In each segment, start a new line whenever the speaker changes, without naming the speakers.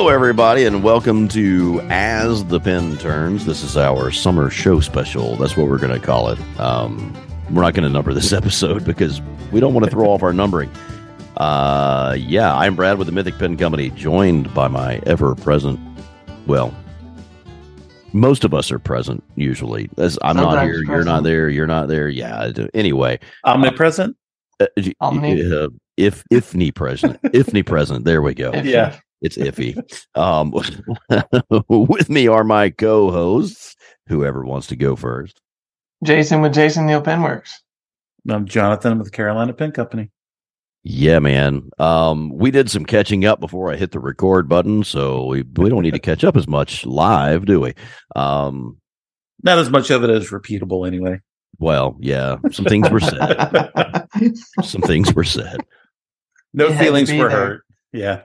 Hello, everybody, and welcome to As the Pen Turns. This is our summer show special. That's what we're going to call it. Um, we're not going to number this episode because we don't want to throw off our numbering. Uh, yeah, I'm Brad with the Mythic Pen Company, joined by my ever present, well, most of us are present usually. As I'm not
Sometimes
here, you're not there, you're not there. Yeah. I do- Anyway,
Omnipresent?
uh, y-
Omni?
uh, if if knee present, if knee present, there we go.
Yeah.
It's iffy. Um, with me are my co-hosts. Whoever wants to go first.
Jason with Jason Neil Penworks.
I'm Jonathan with Carolina Pen Company.
Yeah, man. Um, we did some catching up before I hit the record button, so we we don't need to catch up as much live, do we? Um,
Not as much of it as repeatable anyway.
well, yeah, some things were said. Some things were said.
No
You
feelings were
there.
hurt. Yeah.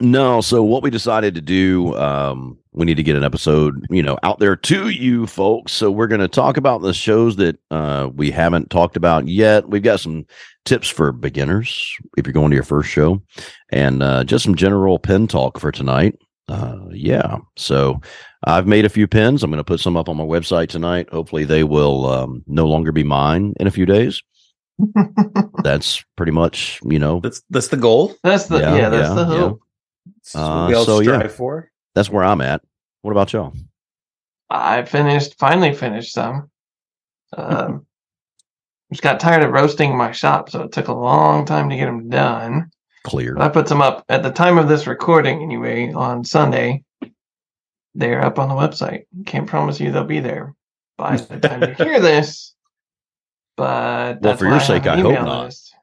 No, so what we decided to do, um, we need to get an episode, you know, out there to you folks. So we're going to talk about the shows that uh, we haven't talked about yet. We've got some tips for beginners if you're going to your first show, and uh, just some general pen talk for tonight. Uh, yeah, so I've made a few pins. I'm going to put some up on my website tonight. Hopefully, they will um, no longer be mine in a few days. That's pretty much, you know,
That's that's the goal.
that's the
Yeah,
yeah, that's
yeah,
the hope.
That's what
Uh,
we all
so, yeah.
strive for.
that's where I'm at. What about y'all?
I finished finally finished some. Um just got tired of roasting my shop, so it took a long time to get them done.
Clear.
But I put some up at the time of this recording anyway on Sunday. They're up on the website. Can't promise you they'll be there by the time you hear this. But
Well, for your
have
sake,
an
I hope not.
list.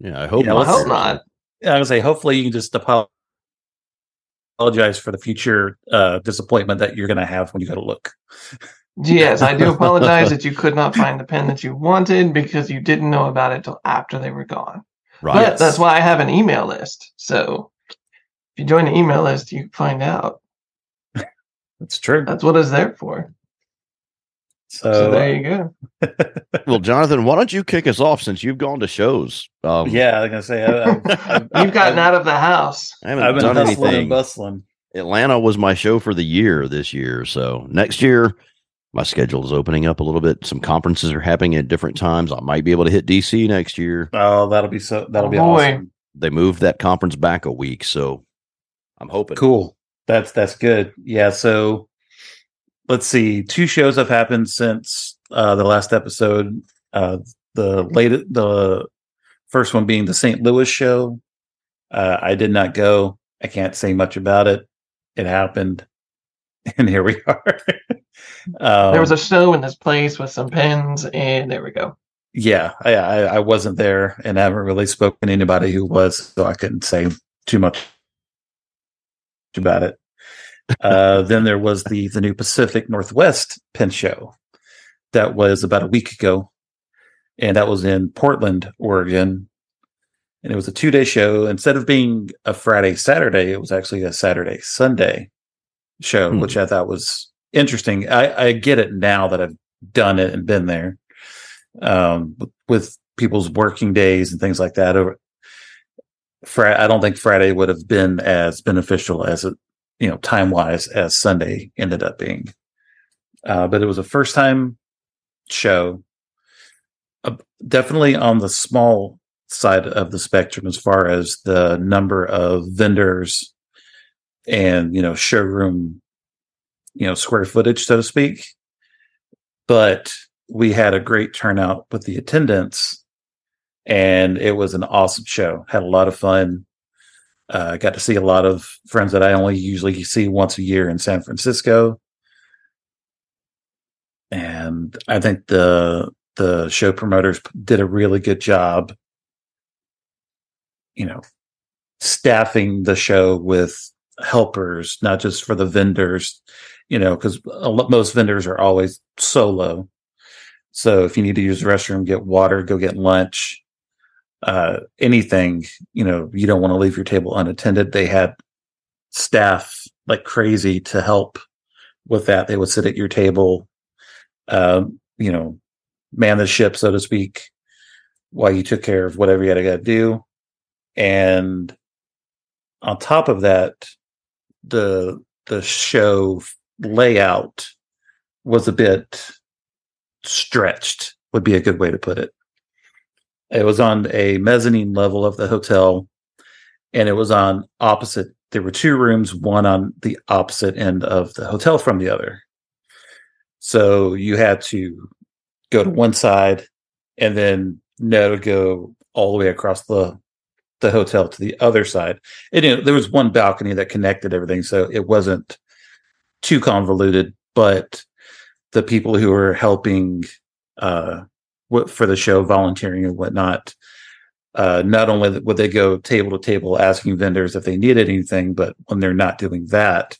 Yeah, I hope
Yeah,
not.
I hope
let's-
not.
I would say hopefully you can just apologize for the future uh, disappointment that you're going to have when you go to look.
Yes, I do apologize that you could not find the pen that you wanted because you didn't know about it till after they were gone.
Right.
But that's why I have an email list. So if you join the email list, you find out.
That's true.
That's what it's there for.
So,
So there you go.
Well, Jonathan, why don't you kick us off since you've gone to shows? Um,
yeah, I was going to say, I, I, I,
You've gotten out of the house.
I haven't
I've been
done
hustling
anything.
and bustling.
Atlanta was my show for the year this year. So next year, my schedule is opening up a little bit. Some conferences are happening at different times. I might be able to hit DC next year.
Oh, that'll be so. That'll be
Oh, boy.
awesome.
They moved that conference back a week, so I'm hoping.
Cool. That's that's good. Yeah. So let's see. Two shows have happened since uh, the last episode. Uh, the late the first one being the St. Louis show. Uh, I did not go. I can't say much about it. It happened, and here we are. um,
There was a show in this place with some pens, and there we go.
yeah, I, I I wasn't there, and I haven't really spoken to anybody who was, so I couldn't say too much about it. Uh, then there was the the new Pacific Northwest Pen Show that was about a week ago, and that was in Portland, Oregon. And it was a two day show. Instead of being a Friday Saturday, it was actually a Saturday Sunday show,
Hmm.
which I thought was interesting. I, I get it now that I've done it and been there um, with- people's working days and things like that. Over, Fri I don't think Friday would have been as beneficial as it, you know, time wise as Sunday ended up being. Uh, but it was a first time show, uh, definitely on the small side of the spectrum as far as the number of vendors and you know showroom you know square footage so to speak. But we had a great turnout with the attendance and it was an awesome show. Had a lot of fun uh, got to see a lot of friends that i only usually see once a year in san francisco. And i think the the show promoters did a really good job you know staffing the show with helpers not just for the vendors you know because most vendors are always solo. So if you need to use the restroom get water go get lunch uh anything you know you don't want to leave your table unattended. They had staff like crazy to help with that. They would sit at your table um you know man the ship so to speak while you took care of whatever you had to do. And on top of that the the show layout was a bit stretched would be a good way to put it it was on a mezzanine level of the hotel and it was on opposite there were two rooms one on the opposite end of the hotel from the other so you had to go to one side and then no go all the way across the the hotel to the other side. And you know, there was one balcony that connected everything, so it wasn't too convoluted. But the people who were helping uh, for the show, volunteering and whatnot, uh, not only would they go table to table asking vendors if they needed anything, but when they're not doing that,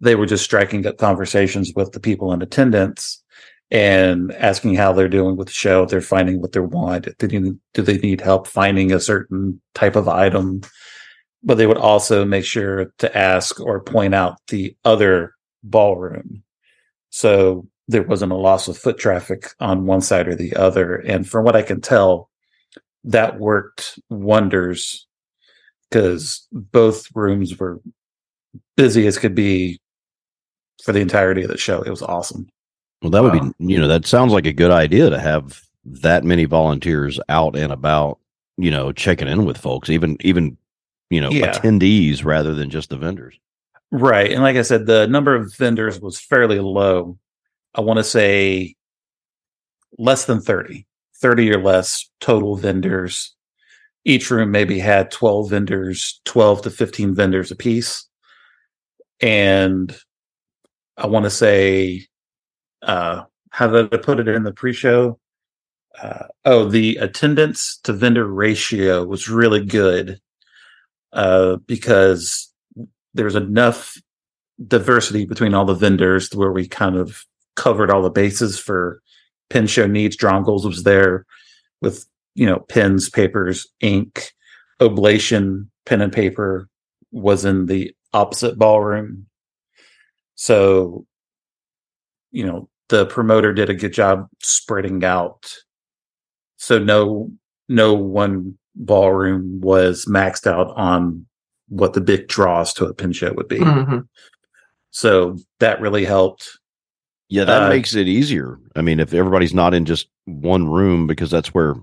they were just striking up conversations with the people in attendance and asking how they're doing with the show, if they're finding what they want, they, need, do they need help finding a certain type of item. But they would also make sure to ask or point out the other ballroom. So there wasn't a loss of foot traffic on one side or the other. And from what I can tell, that worked wonders because both rooms were busy as could be for the entirety of the show. It was awesome.
Well, that would wow. be, um, you know, that sounds like a good idea to have that many volunteers out and about, you know, checking in with folks, even, even, you know, yeah. attendees rather than just the vendors.
Right. And like I said, the number of vendors was fairly low. I want to say less than 30, 30 or less total vendors. Each room maybe had 12 vendors, 12 to 15 vendors a piece. And I want to say uh, how did I put it in the pre-show? Uh, oh, the attendance to vendor ratio was really good uh, because there's enough diversity between all the vendors where we kind of covered all the bases for pen show needs. Dromgoole's was there with you know pens, papers, ink, oblation, pen and paper was in the opposite ballroom. So, you know, the promoter did a good job spreading out. So no no one ballroom was maxed out on what the big draws to a pin show would be. Mm-hmm. So that really helped.
Yeah, that uh, makes it easier. I mean, if everybody's not in just one room, because that's where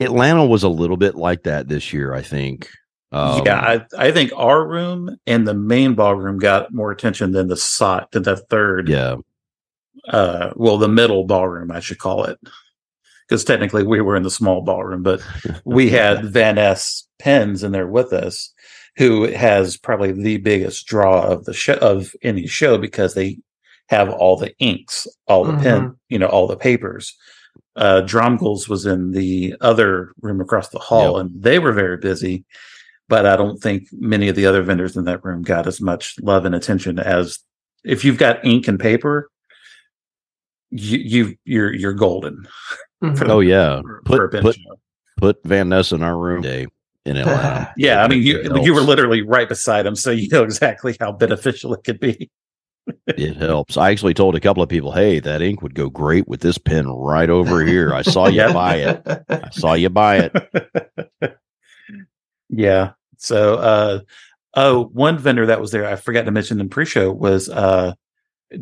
Atlanta was a little bit like that this year, I think.
Um, yeah, I, I think our room and the main ballroom got more attention than the sot than the third.
Yeah,
uh, well, the middle ballroom, I should call it, because technically we were in the small ballroom, but we had Vanness pens in there with us, who has probably the biggest draw of the show of any show because they have all the inks, all the mm-hmm. pen, you know, all the papers. Uh, Dromgoole's was in the other room across the hall, yep. and they were very busy. But I don't think many of the other vendors in that room got as much love and attention as if you've got ink and paper you, you you're you're golden.
Mm-hmm. oh yeah, for, put for put, put Vanness in our room day in Atlanta.
yeah, I mean you you were literally right beside him, so you know exactly how beneficial it could be.
It helps. I actually told a couple of people, "Hey, that ink would go great with this pen right over here. I saw you buy it. I saw you buy
it." yeah. So, uh, oh, one vendor that was there, I forgot to mention in pre-show was uh,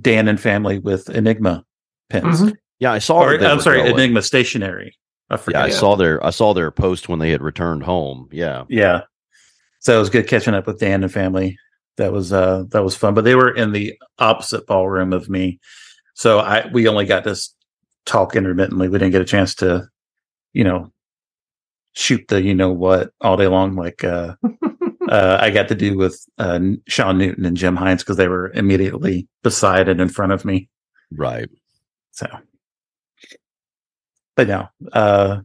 Dan and family with Enigma pens. Mm-hmm.
Yeah, I saw.
Or, I'm sorry, going. Enigma stationery.
I yeah, I yeah. saw their I saw their post when they had returned home. Yeah,
yeah. So it was good catching up with Dan and family. That was uh that was fun. But they were in the opposite ballroom of me, so I we only got to talk intermittently. We didn't get a chance to, you know, shoot the you know what all day long like uh, uh I got to do with uh Shawn Newton and Jim Hines because they were immediately beside and in front of me.
Right.
So, but no, uh,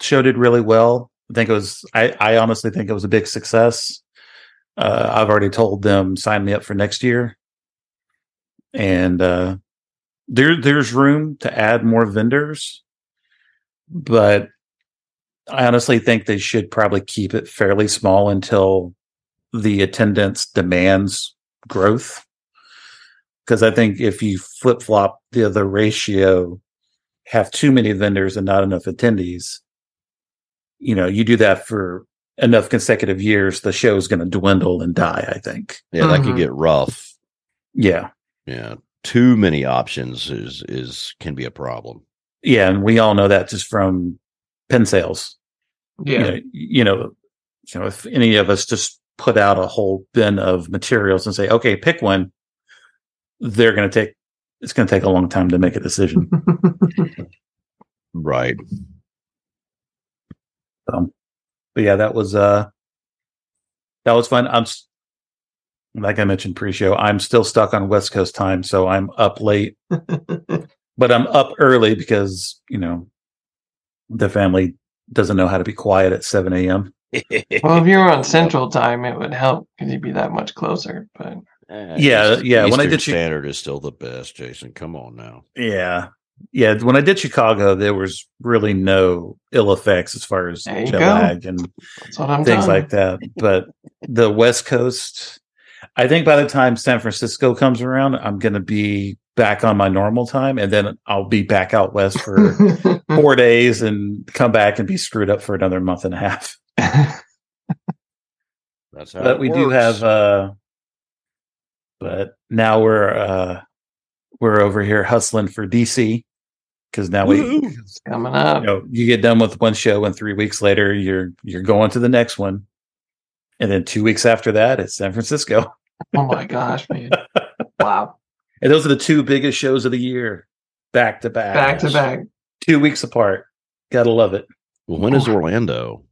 show did really well. I think it was. I, I honestly think it was a big success. Uh, I've already told them sign me up for next year, and uh, there there's room to add more vendors, but I honestly think they should probably keep it fairly small until the attendance demands growth. Because I think if you flip flop the the ratio, have too many vendors and not enough attendees, you know, you do that for enough consecutive years, the show is going to dwindle and die. I think.
Yeah, that
Mhm.
could get rough.
Yeah,
Yeah, too many options is is can be a problem.
yeah, and we all know that just from pen sales.
Yeah.
You know, you know, you know, if any of us just put out a whole bin of materials and say, "Okay, pick one," they're going to take. It's going to take a long time to make a decision.
Right.
Um, but yeah, that was uh that was fun. I'm like I mentioned pre-show, I'm still stuck on West Coast time, so I'm up late, but I'm up early because you know the family doesn't know how to be quiet at 7 a.m.
well, if you were on Central Time, it would help because you'd be that much closer. But
Eh,
Yeah,
East-
yeah, when I did Chi-
Standard is still the best, Jason. Come on now.
Yeah. Yeah. When I did Chicago, there was really no ill effects as far as jet
go.
lag and
that's what I'm
things
telling
like that. But the West Coast, I think by the time San Francisco comes around, I'm going to be back on my normal time, and then I'll be back out west for four days and come back and be screwed up for another month and a half.
That's how
But
it
we do have, uh, but now we're uh, we're over here hustling for DC because now we.
It's coming up.
you know you get done with one show and three weeks later you're you're going to the next one and then two weeks after that it's san francisco
Oh my gosh, man! Wow,
and those are the two biggest shows of the year back to back
back to back.
two weeks apart gotta love it
Well, when is Orlando?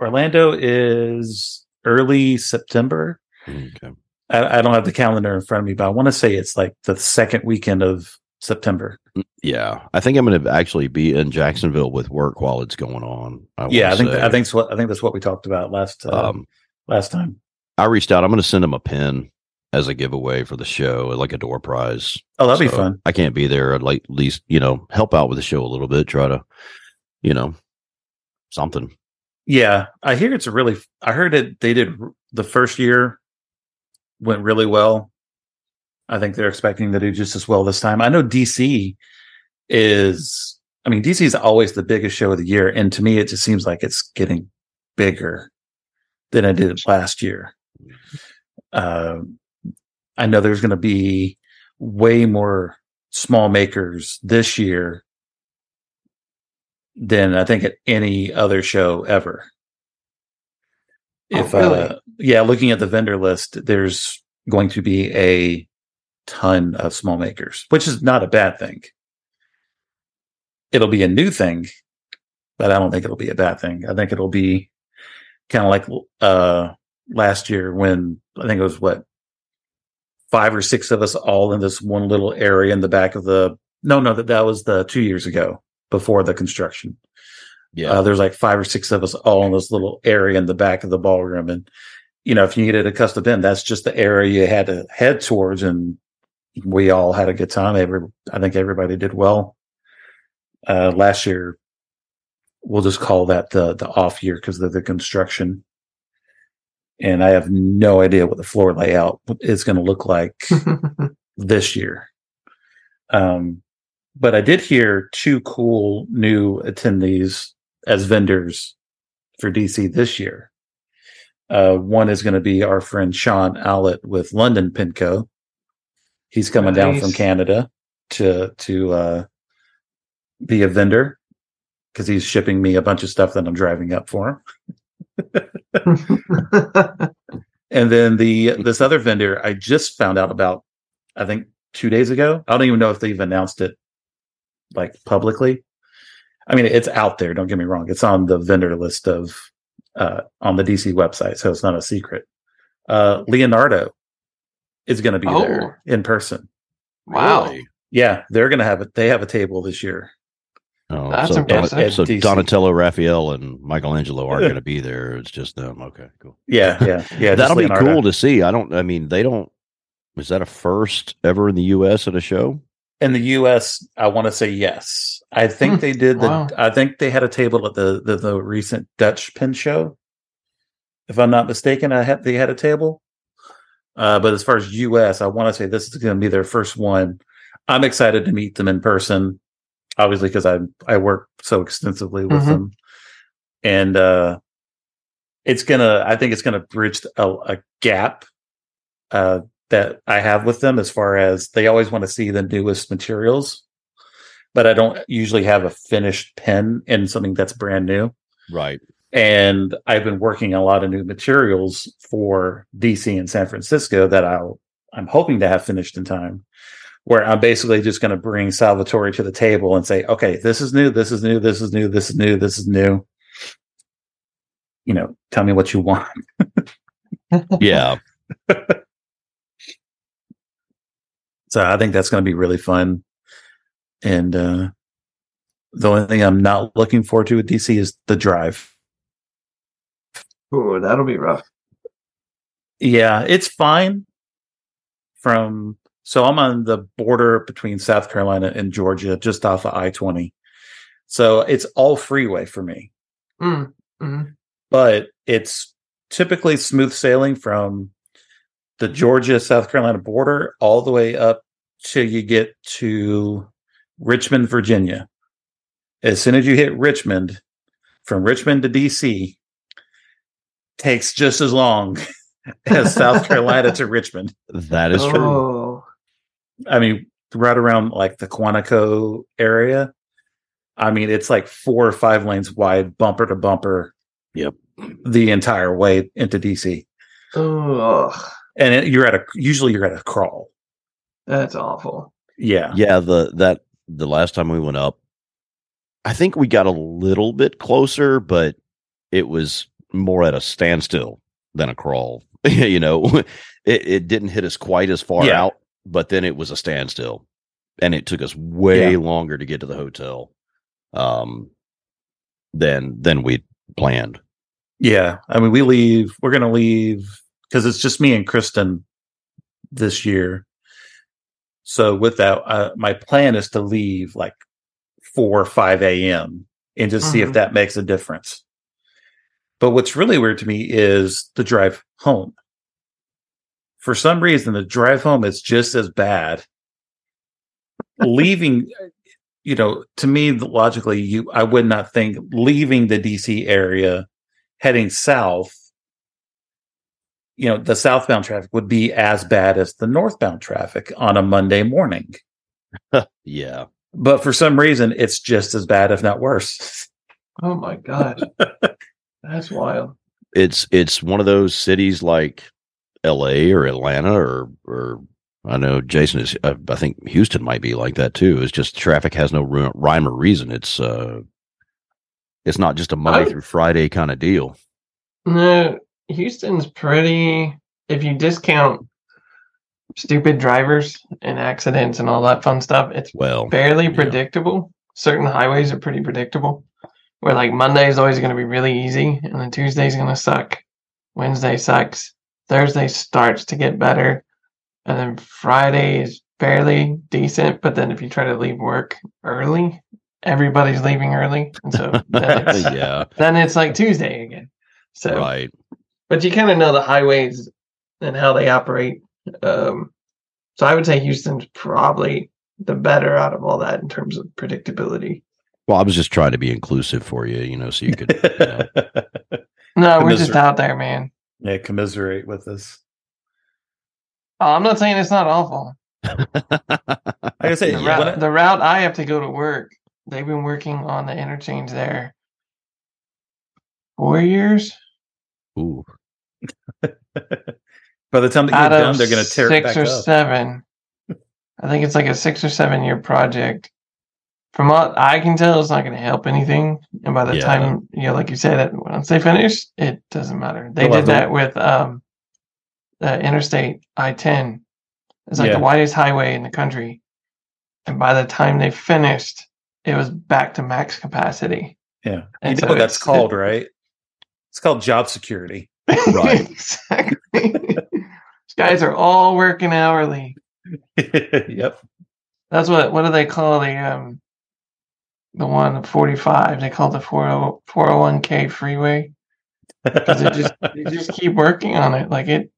orlando is early september
Okay.
I, I don't have the calendar in front of me but i want to say it's like the second weekend of september
Yeah, I think I'm going to actually be in Jacksonville with work while it's going on. I
yeah i think
say.
i think that's what i think that's what we talked about last uh,
Um,
last time
I reached out. I'm going to send him a pin as a giveaway for the show, like a door prize.
oh that'd be fun
I can't be there. I'd like at least you know help out with the show a little bit. Try to, you know, something.
Yeah, I hear it's a really. I heard it. They did the first year went really well. I think they're expecting to do just as well this time. I know DC is. I mean, DC is always the biggest show of the year, and to me, it just seems like it's getting bigger than it did last year. Um, I know there's going to be way more small makers this year than I think at any other show ever.
Oh,
If
really?
uh, yeah, looking at the vendor list, there's going to be a ton of small makers, which is not a bad thing. It'll be a new thing, but I don't think it'll be a bad thing. I think it'll be kind of like uh last year when I think it was what five or six of us all in this one little area in the back of the no no that that was the two years ago before the construction
Yeah,
uh, there's like five or six of us all in this little area in the back of the ballroom and you know if you needed a custom bin that's just the area you had to head towards and we all had a good time every i think everybody did well uh last year we'll just call that the the off year because of the construction and i have no idea what the floor layout is going to look like this year. Um, but I did hear two cool new attendees as vendors for DC this year. Uh, one is going to be our friend Sean Owlett with London Pen Co. He's coming down from Canada to to uh, be a vendor because he's shipping me a bunch of stuff that I'm driving up for him. And then the this other vendor I just found out about, I think two days ago. I don't even know if they've announced it like publicly. I mean, it's out there. Don't get me wrong; it's on the vendor list of uh, on the DC website, so it's not a secret. Uh, Leonardo is going to be
Oh.
there in person.
wow.
Really?
Yeah, they're going to have it. They have a table this year.
Oh,
That's
so,
impressive.
At
so
DC.
Donatello, Raphael, and Michelangelo aren't going to be there. It's just them. Okay, cool.
Yeah, yeah, yeah.
That'll be
Leonardo.
cool to see. I don't. I mean, they don't. Is that a first ever in the U.S. at a show?
in the U.S., I want to say yes. I think
Hmm,
they did the.
wow.
I think they had a table at the, the the recent Dutch pin show. If I'm not mistaken, I had they had a table. Uh, but as far as U.S., I want to say this is going to be their first one. I'm excited to meet them in person, obviously because I I work so extensively with
Mhm.
them, and uh, it's gonna. I think it's gonna bridge a, a gap uh, that I have with them as far as they always want to see the newest materials, but I don't usually have a finished pen in something that's brand new.
Right.
And I've been working a lot of new materials for DC and San Francisco that I'll I'm hoping to have finished in time. Where I'm basically just going to bring Salvatore to the table and say, okay, this is new, this is new, this is new, this is new, this is new. You know, tell me what you want.
Yeah.
So I think that's going to be really fun. And uh, the only thing I'm not looking forward to with DC is the drive.
Ooh, that'll be rough.
Yeah, it's fine. From so I'm on the border between South Carolina and Georgia, just off of I 20. So it's all freeway for me,
Mm, mm.
but it's typically smooth sailing from the Georgia South Carolina border all the way up till you get to Richmond, Virginia. As soon as you hit Richmond, from Richmond to DC, takes just as long as South Carolina to Richmond.
That is true.
Oh,
I mean, right around like the Quantico area. I mean, it's like four or five lanes wide, bumper to bumper.
Yep.
The entire way into DC.
oh,
And it, you're at a, usually you're at a crawl.
that's awful.
Yeah.
Yeah, the that the last time we went up, I think we got a little bit closer, but it was more at a standstill than a crawl. you know, it, it didn't hit us quite as far
Yeah.
out, but then it was a standstill. And it took us way
Yeah.
longer to get to the hotel um than than we planned.
Yeah. I mean, we leave, we're going to leave because it's just me and Kristen this year. So with that, uh, my plan is to leave like 4 or 5 a.m. and just see if
Mhm.
that makes a difference. But what's really weird to me is the drive home. For some reason, the drive home is just as bad. leaving, you know, to me, logically, you I would not think leaving the DC area, heading south, you know, the southbound traffic would be as bad as the northbound traffic on a Monday morning.
Yeah.
But for some reason, it's just as bad, if not worse.
Oh my god, that's wild.
It's it's one of those cities like LA or Atlanta or or I know Jason is uh, I think Houston might be like that too. It's just traffic has no rhyme or reason. It's uh it's not just a Monday
I-
through Friday kind of deal.
No, Houston's pretty. If you discount stupid drivers and accidents and all that fun stuff, it's
Well,
fairly
yeah.
predictable. Certain highways are pretty predictable. Where like Monday is always going to be really easy, and then Tuesday's going to suck. Wednesday sucks. Thursday starts to get better, and then Friday is fairly decent. But then if you try to leave work early, everybody's leaving early, and so then it's,
yeah,
then it's like Tuesday again. So
right.
but you kind of know the highways and how they operate. Um, so I would say Houston's probably the better out of all that in terms of predictability.
Well, I was just trying to be inclusive for you, you know, so you could. You know.
No, we're just out there, man.
yeah, commiserate with us.
Oh, I'm not saying it's not awful.
Like I say,
The,
yeah,
route,
I-
the route I have to go to work, they've been working on the interchange there four years.
Ooh,
by the time they get
out
done, they're going to tear it
six
back
or
up.
seven. I think it's like a six or seven year project. From what I can tell, it's not going to help anything. And by the
Yeah.
time, you know, like you said, that once they finish, it doesn't matter. They did
the-
that with um, the Interstate I 10. It's like
Yeah.
the widest highway in the country. And by the time they finished, it was back to max capacity.
Yeah, you
And
know
so
what that's
it's-
called, right? It's called job security.
Right.
exactly. These guys are all working hourly.
yep.
That's what what do they call the um the one 45? They call it the 40 401k freeway because they just they just keep working on it. Like it,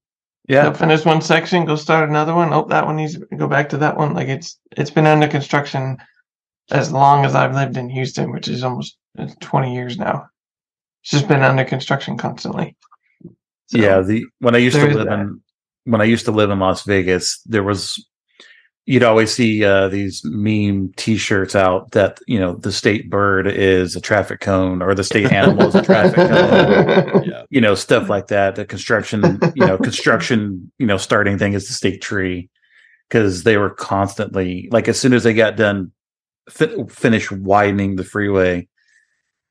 Yeah.
they'll finish one section, go start another one. Oh, that one needs to go back to that one. Like it's it's been under construction as long as I've lived in Houston, which is almost uh, 20 years now. It's just been under construction constantly. So,
yeah, the when I used to live
that.
in when I used to live in Las Vegas, there was you'd always see uh, these meme T-shirts out that you know the state bird is a traffic cone or the state animal is a traffic cone.
Yeah.
You know stuff like that. The construction, you know, construction, you know, starting thing is the state tree because they were constantly like as soon as they got done fi- finish widening the freeway,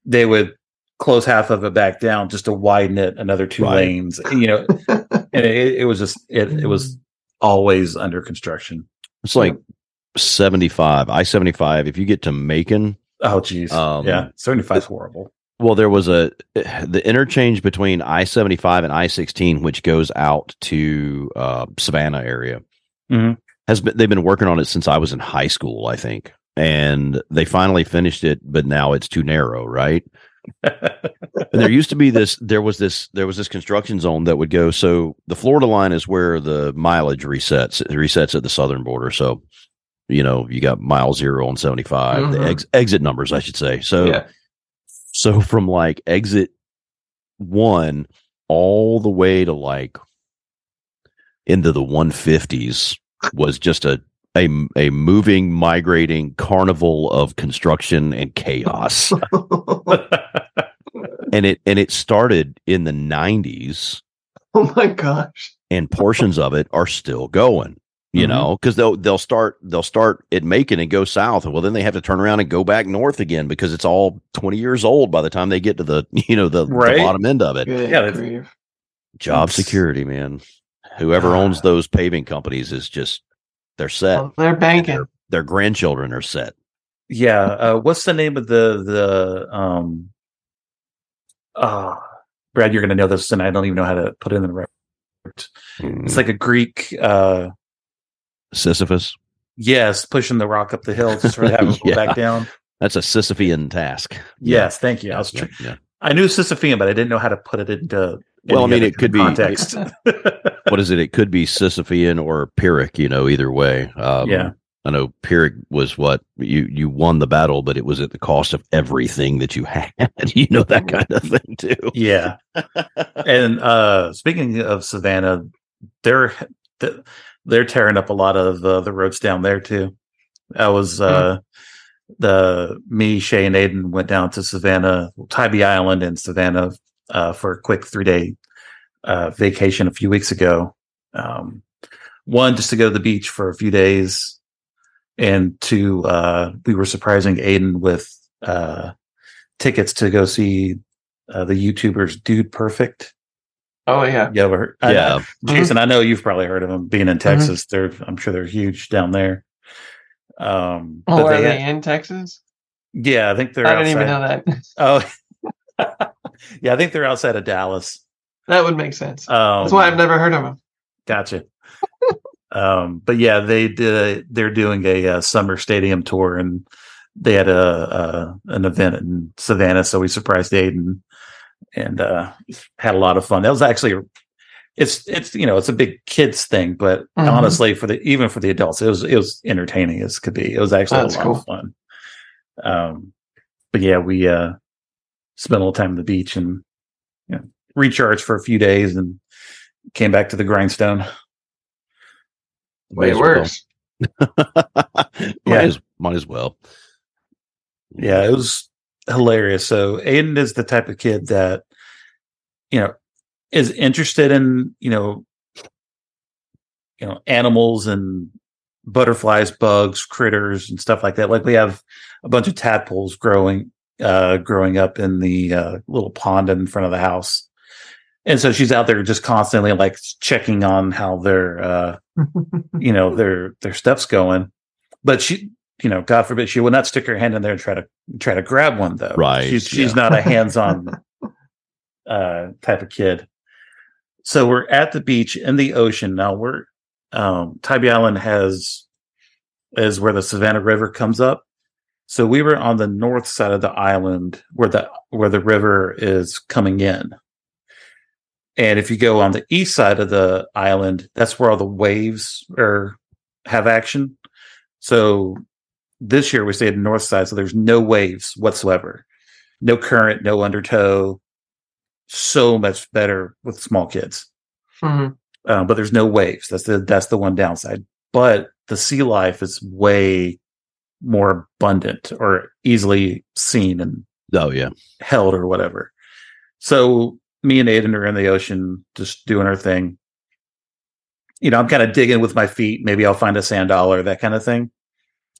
they would close half of it back down just to widen it another two
Right.
lanes. You know, and it, it was just it, it was always under construction.
It's like 75, I 75. If you get to Macon,
Oh geez,
Um,
yeah, seventy five is horrible.
well, there was a the interchange between I 75 and I 16, which goes out to uh, Savannah area,
Mhm.
has been they've been working on it since I was in high school, I think. And they finally finished it, but now it's too narrow, right? And there used to be this there was this there was this construction zone that would go so the Florida line is where the mileage resets it resets at the southern border so you know you got mile 0 and 75 the
Mhm.
ex- exit numbers I should say so
yeah.
so from like exit 1 all the way to like into the 150s was just a a, a moving migrating carnival of construction and chaos and it and it started in the 90s
oh my gosh.
and portions of it are still going you
Mhm.
know because they'll they'll start they'll start at macon and go south well then they have to turn around and go back north again because it's all 20 years old by the time they get to the you know the, the bottom end of it
Good
Yeah, that's-
grief.
job
Oops.
security man whoever owns those paving companies is just they're set
Well, they're banking.
their grandchildren are set
yeah, uh, what's the name of the the um? Uh, Brad, you're gonna know this, and I don't even know how to put it in the record. It's like a Greek. uh
sisyphus
Yes, pushing the rock up the hill to sort of have it go
Yeah.
back down.
that's a sisyphean task
Yes, thank you. I was
yeah,
tr-
yeah.
I knew Sisyphean, but I didn't know how to put it into.
Well, I mean, it could be-
context.
what is it? It could be Sisyphean or Pyrrhic, you know, either way. Um,
Yeah.
I know Pyrrhic was what you you won the battle, but it was at the cost of everything that you had. you know that kind of thing too.
yeah. and uh speaking of Savannah, they're they're tearing up a lot of uh, the roads down there too. That was uh the me, Shay, and Aiden went down to Savannah, Tybee Island and Savannah uh, for a quick three day uh, vacation a few weeks ago. Um, one just to go to the beach for a few days, and two, uh, we were surprising Aiden with uh, tickets to go see uh, the YouTubers Dude Perfect.
Oh yeah.
You ever heard? I-
Yeah,
Jason, I know you've probably heard of them. Being in Texas, they're I'm sure they're huge down there. Um,
Oh,
but
are
they
they
had-
in Texas?
yeah, I think they're.
I didn't even know that.
Oh, yeah, I think they're outside of Dallas.
That would make sense.
Um,
That's why I've never heard of them.
Gotcha. Um, but yeah, they did. A, they're doing a, uh summer stadium tour, and they had a, a an event in Savannah, so we surprised Aiden and uh, had a lot of fun. That was actually. It's it's you know it's a big kids thing, but
Mhm.
honestly, for the even for the adults, it was it was entertaining as could be. It was actually
That's
a lot
cool.
of fun. Um, but yeah, we uh spent a little time on the beach and you know, recharged for a few days and came back to the grindstone.
Way it
May well. might,
Yeah.
as, might as well.
Yeah, it was hilarious. So Aiden is the type of kid that, you know, is interested in, you know, you know, animals and butterflies, bugs, critters, and stuff like that. Like we have a bunch of tadpoles growing, uh, growing up in the uh, little pond in front of the house. And so she's out there just constantly like checking on how their uh you know their their stuff's going. But she you know, God forbid she would not stick her hand in there and try to try to grab one though.
Right,
She's she's
yeah.
not a hands-on uh type of kid. So we're at the beach in the ocean. Now we're um Tybee Island has is where the Savannah River comes up. So we were on the north side of the island where the where the river is coming in. And if you go on the east side of the island, that's where all the waves are have action. So this year we stayed in the north side, so there's no waves whatsoever. No current, no undertow. so much better with small kids.
Mhm.
Um, but there's no waves. That's the that's the one downside. But the sea life is way more abundant or easily seen and
Oh yeah.
held or whatever. So me and Aiden are in the ocean, just doing our thing. You know, I'm kind of digging with my feet. Maybe I'll find a sand dollar, that kind of thing.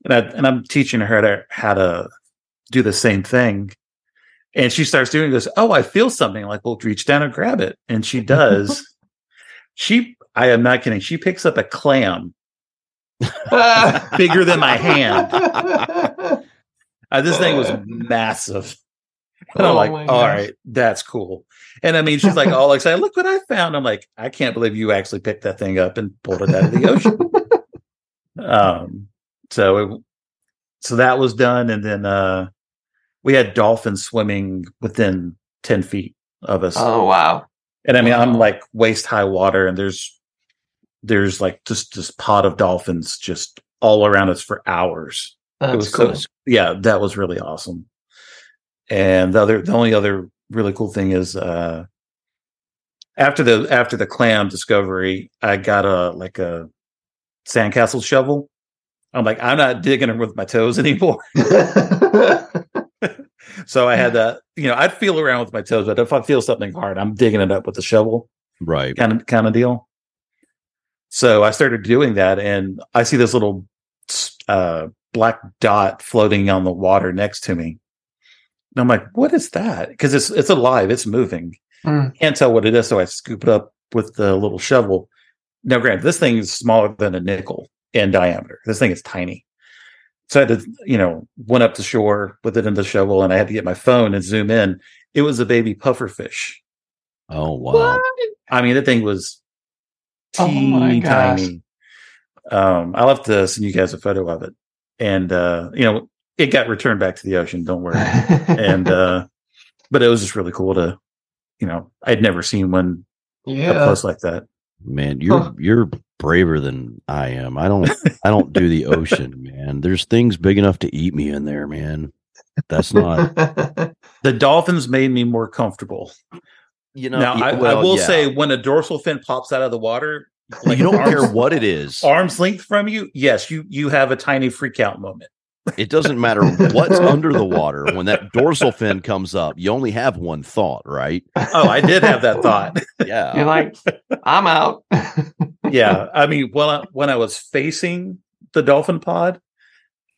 And, I, and I'm teaching her to, how to do the same thing. And she starts doing this. Oh, I feel something. Like, well, reach down and grab it. And she does. she, I am not kidding. She picks up a clam bigger than my hand. Uh, this thing was massive. And I'm
Oh
like, all
gosh.
right, that's cool. And I mean, she's like, all excited, look what I found. I'm like, I can't believe you actually picked that thing up and pulled it out of the ocean. um, so it, so that was done. And then uh we had dolphins swimming within 10 feet of us.
oh wow.
and I mean, I'm like waist high water, and there's there's like just this pod of dolphins just all around us for hours
That's
was
cool.
so yeah that was really awesome and the other the only other really cool thing is uh after the after the clam discovery i got a like a sandcastle shovel i'm like i'm not digging them with my toes anymore so i had that you know i'd feel around with my toes but if i feel something hard i'm digging it up with the shovel
Right.
kind of kind of deal. So I started doing that, and I see this little uh, black dot floating on the water next to me. And I'm like, "What is that?" Because it's it's alive, it's moving.
Mm.
Can't tell what it is, so I scoop it up with the little shovel. Now, granted, this thing is smaller than a nickel in diameter. This thing is tiny. So I had to, you know, went up to shore with it in the shovel, and I had to get my phone and zoom in. It was a baby pufferfish.
Oh wow.
I mean, the thing was
Oh
teeny
gosh.
tiny. Um, I'll have to send you guys a photo of it. And uh, you know, it got returned back to the ocean, don't worry. and uh but it was just really cool to, you know, I'd never seen one up close like that.
Man, you're
Huh.
you're braver than I am. I don't I don't do the ocean, man. There's things big enough to eat me in there, man. That's not
The dolphins made me more comfortable.
you know.
now
y-
I, I
well,
will
yeah.
say when a dorsal fin pops out of the water,
you don't
arms-
care what it is.
arm's length from you, yes, you you have a tiny freak out moment.
It doesn't matter what's under the water. When that dorsal fin comes up, you only have one thought, right?
Oh, I did have that thought.
Yeah.
You're like, I'm out.
yeah i mean when I, when i was facing the dolphin pod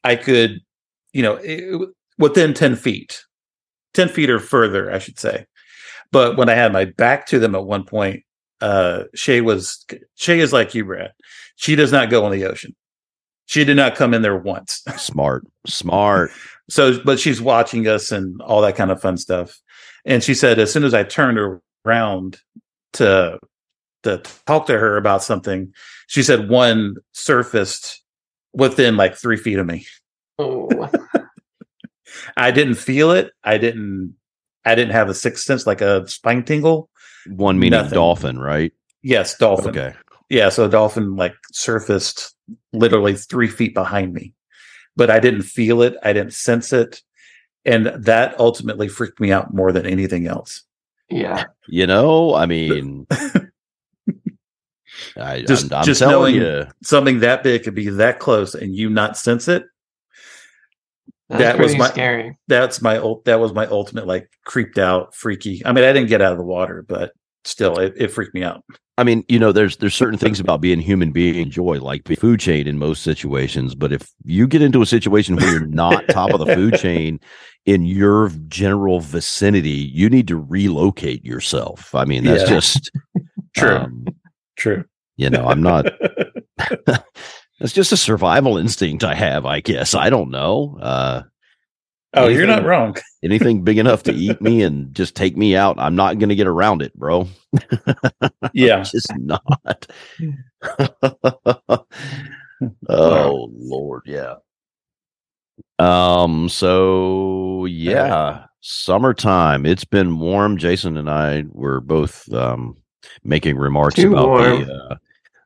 i could you know it, within 10 feet 10 feet or further i should say but when i had my back to them at one point uh shay was shay is like you brad she does not go in the ocean she did not come in there once
Smart. Smart.
so but she's watching us and all that kind of fun stuff and she said as soon as i turned around to to talk to her about something she said one surfaced within like three feet of me
oh,
i didn't feel it i didn't i didn't have a sixth sense like a spine tingle
One meaning
Nothing.
dolphin, right?
yes dolphin
Okay.
yeah so a dolphin like surfaced literally three feet behind me. But i didn't feel it. I didn't sense it. And that ultimately freaked me out more than anything else.
Yeah.
You know, I mean, I,
Just-
I'm, I'm
just
telling
knowing-
you,
something that big could be that close and you not sense it
That's
That was my-
scary.
that's my ult- that was my ultimate like creeped out freaky. I mean i didn't get out of the water but still it, it freaked me out
I mean, you know, there's there's certain things about being human being enjoy, like the food chain in most situations. But if you get into a situation where you're not top of the food chain in your general vicinity, you need to relocate yourself. I mean, that's
Yeah.
just
true
um,
true
you know, I'm not. That's just a survival instinct I have, I guess. I don't know. Uh,
oh you're not wrong
anything big enough to eat me and just take me out, I'm not going to get around it, bro.
yeah
Just not. oh Lord, yeah. Um. So yeah, summertime. It's been warm. Jason and I were both um making remarks
Too
about
warm.
the uh,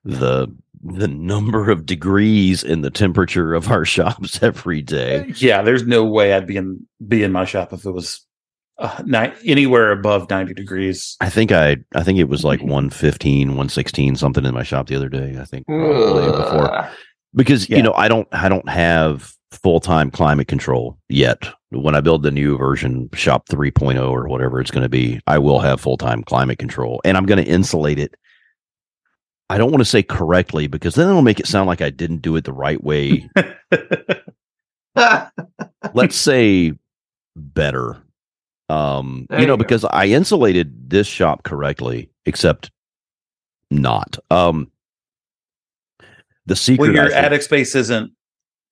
the the number of degrees in the temperature of our shops every day.
yeah there's no way i'd be in be in my shop if it was uh, ni- anywhere above 90 degrees.
I think I I think it was like 115, 116 something in my shop the other day. I think probably before because
Yeah.
you know I don't I don't have full time climate control yet. When I build the new version, Shop 3.0 or whatever it's going to be, I will have full time climate control, and I'm going to insulate it. I don't want to say correctly because then it'll make it sound like I didn't do it the right way. Let's say better. Um, you know,
you
because I insulated this shop correctly, except not. Um, the secret.
well, your
think-
attic space isn't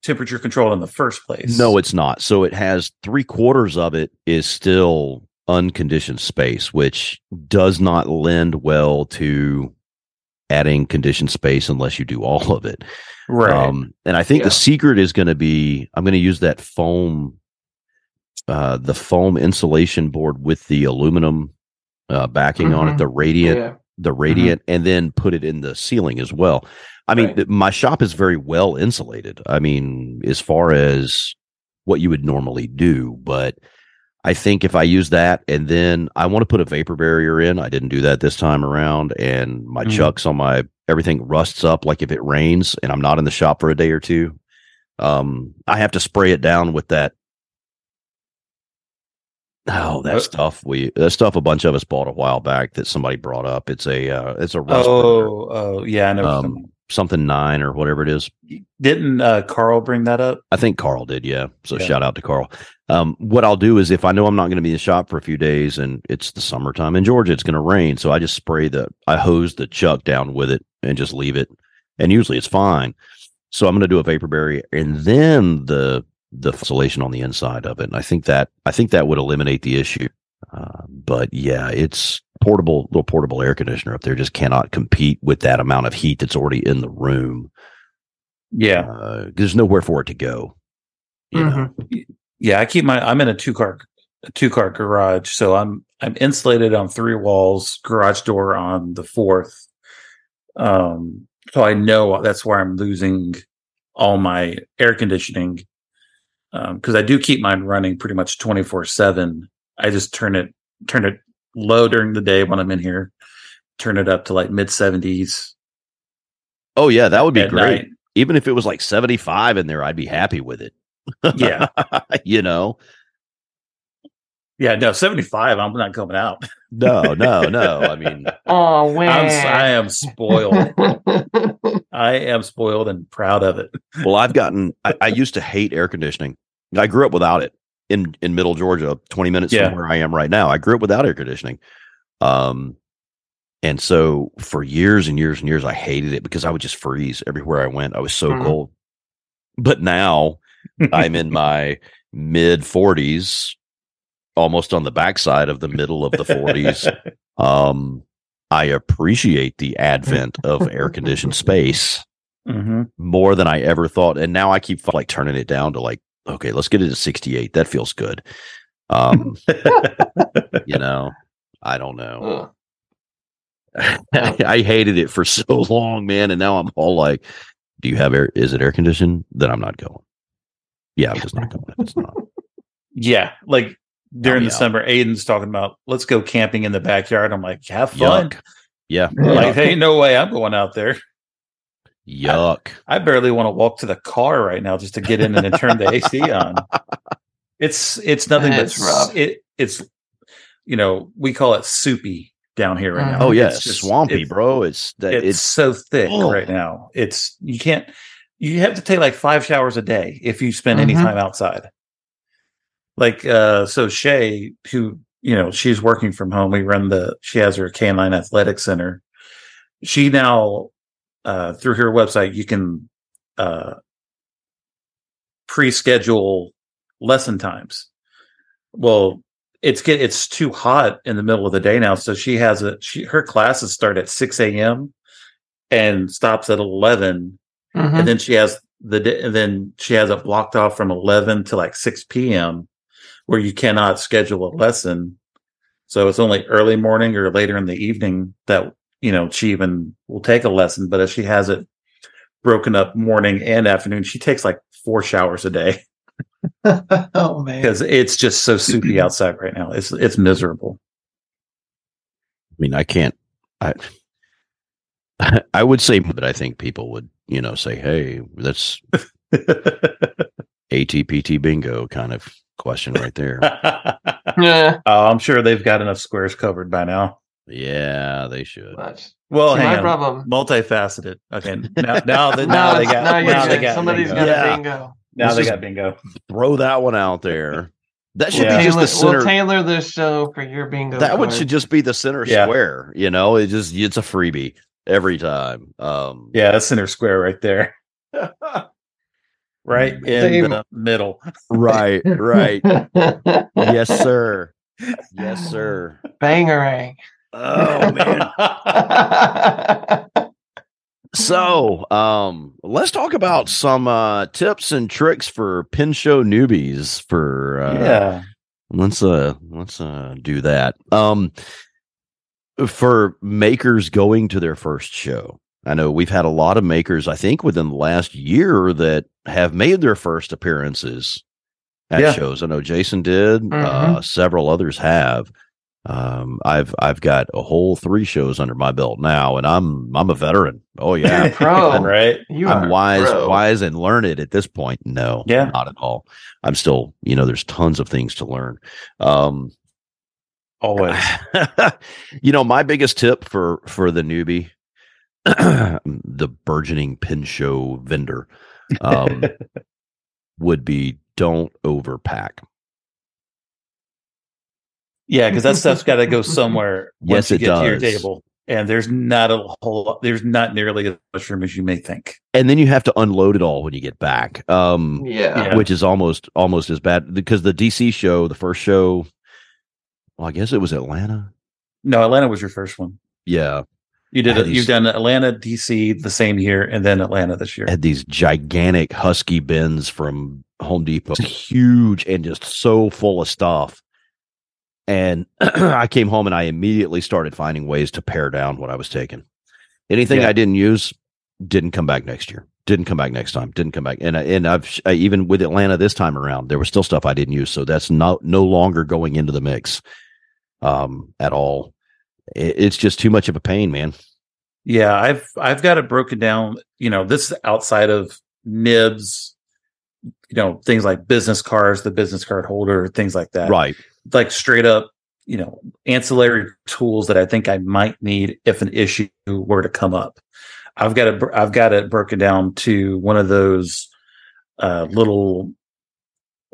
temperature controlled in the first place.
No, it's not. So it has three quarters of it is still unconditioned space, which does not lend well to adding conditioned space unless you do all of it.
right.
Um, and I think
Yeah.
the secret is going to be I'm going to use that foam, uh, the foam insulation board with the aluminum uh, backing on it,
Mhm.
the radiant
yeah.
the radiant and then put it in the ceiling as well. I mean,
Right.
th- my shop is very well insulated. I mean, as far as what you would normally do, but I think if I use that and then I want to put a vapor barrier in, I didn't do that this time around, and my
Mhm.
chucks on my everything rusts up like if it rains and I'm not in the shop for a day or two. Um, I have to spray it down with that. Oh, that
Uh,
stuff we that stuff a bunch of us bought a while back that somebody brought up. It's a uh, it's a rust burner
oh, oh, yeah, I know.
um, something nine or whatever it is.
Didn't uh, Carl bring that up?
I think Carl did, yeah. So
Yeah.
shout out to Carl. Um, what I'll do is if I know I'm not going to be in the shop for a few days and it's the summertime in Georgia, it's going to rain. So I just spray the, I hose the chuck down with it and just leave it. And usually it's fine. So I'm going to do a vapor barrier and then the, the insulation on the inside of it. And I think that, I think that would eliminate the issue. Uh, but yeah, it's portable, little portable air conditioner up there just cannot compete with that amount of heat that's already in the room.
Yeah,
Uh, there's nowhere for it to go. You know?
Mhm.
yeah. I keep my. I'm in a two car, two car garage, so I'm I'm insulated on three walls, garage door on the fourth. Um, so I know that's where I'm losing all my air conditioning. Um, because I do keep mine running pretty much 24 seven. I just turn it turn it low during the day when I'm in here, turn it up to like mid seventies.
Oh yeah, that would be great.
night.
Even if it was like 75 in there, I'd be happy with it.
Yeah.
you know?
Yeah, no, 75, I'm not coming out.
No, no, no. I mean,
Oh, man.
I'm, s- I am spoiled. I am spoiled and proud of it.
well, I've gotten I, I used to hate air conditioning. I grew up without it in in middle Georgia, 20 minutes
Yeah.
from where I am right now. I grew up without air conditioning. Um and so for years and years and years I hated it because I would just freeze everywhere I went. I was so
Mhm.
cold. But now I'm in my mid 40s, almost on the backside of the middle of the 40s. Um, I appreciate the advent of air conditioned space
hmm
more than I ever thought. And now I keep like turning it down to like, okay, let's get it to 68. That feels good. Um, you know, I don't know.
Ugh.
I hated it for so long, man. And now I'm all like, do you have air? Is it air conditioned? Then I'm not going. Yeah, I'm just not going. if It's not.
yeah, like during
me
the summer, Aiden's talking about let's go camping in the backyard. I'm like, have fun.
Yuck. Yeah.
Like, hey, no way I'm going out there.
Yuck.
I barely want to walk to the car right now just to get in and then turn the AC on. It's it's nothing but
It's rough.
it it's you know we call it soupy down here right
Mhm.
now.
Oh yeah,
It's
it's
just-
swampy,
it's-
bro. It's that
it's,
it's
so thick
Oh.
right now. It's you can't you have to take like five showers a day if you spend any
Mhm.
time outside. Like uh so Shay, who you know, she's working from home. We run the she has her canine athletic center. She now uh through her website you can uh pre-schedule lesson times. Well, it's get it's too hot in the middle of the day now. So she has a she her classes start at six a.m. and stops at eleven,
Mhm.
and then she has the and then she has it blocked off from eleven to like six p.m. where you cannot schedule a lesson. So it's only early morning or later in the evening that you know she even will take a lesson. But if she has it broken up morning and afternoon, she takes like four showers a day.
oh man.
because it's just so soupy outside right now. It's it's miserable.
I mean, I can't. I I would say, but I think people would, you know, say, "Hey, that's ATPT bingo kind of question right there."
Yeah.
oh, I'm sure they've got enough squares covered by now.
Yeah, they should.
Much.
Well,
See, my
on.
problem.
Multifaceted. Okay. Now, now, that,
Now,
now they got.
now, you're
Now they got.
somebody's
bingo.
got
Yeah.
a bingo.
Now
Let's
they got bingo.
Throw that one out there. That should
Yeah.
be just the center.
We'll tailor this show for your bingo.
that one should just be the center
Yeah.
square. You know, it just it's a freebie every time. Um,
Yeah, that's center square right there. right in
Same.
the middle.
right, right. yes, sir. Yes, sir.
Bangerang.
Oh man. So, um, let's talk about some uh tips and tricks for pen show newbies for uh
yeah.
let's uh let's uh do that. Um for makers going to their first show. I know we've had a lot of makers, I think within the last year that have made their first appearances at
Yeah.
shows. I know Jason did, uh several others have. Um I've I've got a whole three shows under my belt now and I'm I'm a veteran. Oh yeah.
Pro.
right.
You
I'm
are
wise,
pro.
wise and learned at this point. No,
Yeah.
not at all. I'm still, you know, there's tons of things to learn. Um,
Always.
you know, my biggest tip for for the newbie, the burgeoning pen show vendor, um, would be don't overpack.
Yeah, because that stuff's got to go somewhere.
Yes,
once you
it
get to your table, and there's not a whole. lot There's not nearly as much room as you may think.
And then you have to unload it all when you get back. Um,
Yeah.
Yeah.
which is almost almost as bad because the DC show, the first show, well, I guess it was Atlanta.
No, Atlanta was your first one.
Yeah,
You did.
Yeah,
it.
these-
You've done Atlanta, DC the same year, and then Atlanta this year.
had these gigantic husky bins from Home Depot, huge and just so full of stuff. And I came home and I immediately started finding ways to pare down what I was taking. Anything
Yeah.
I didn't use didn't come back next year. Didn't come back next time. Didn't come back. And I, and I've I, even with Atlanta this time around, there was still stuff I didn't use. So that's not no longer going into the mix, um, at all. It, it's just too much of a pain, man.
Yeah, I've I've got it broken down. You know, this outside of nibs. You know, things like business cards, the business card holder, things like that.
Right.
Like straight up, you know, ancillary tools that I think I might need if an issue were to come up. I've got it. I've got it broken down to one of those uh, little.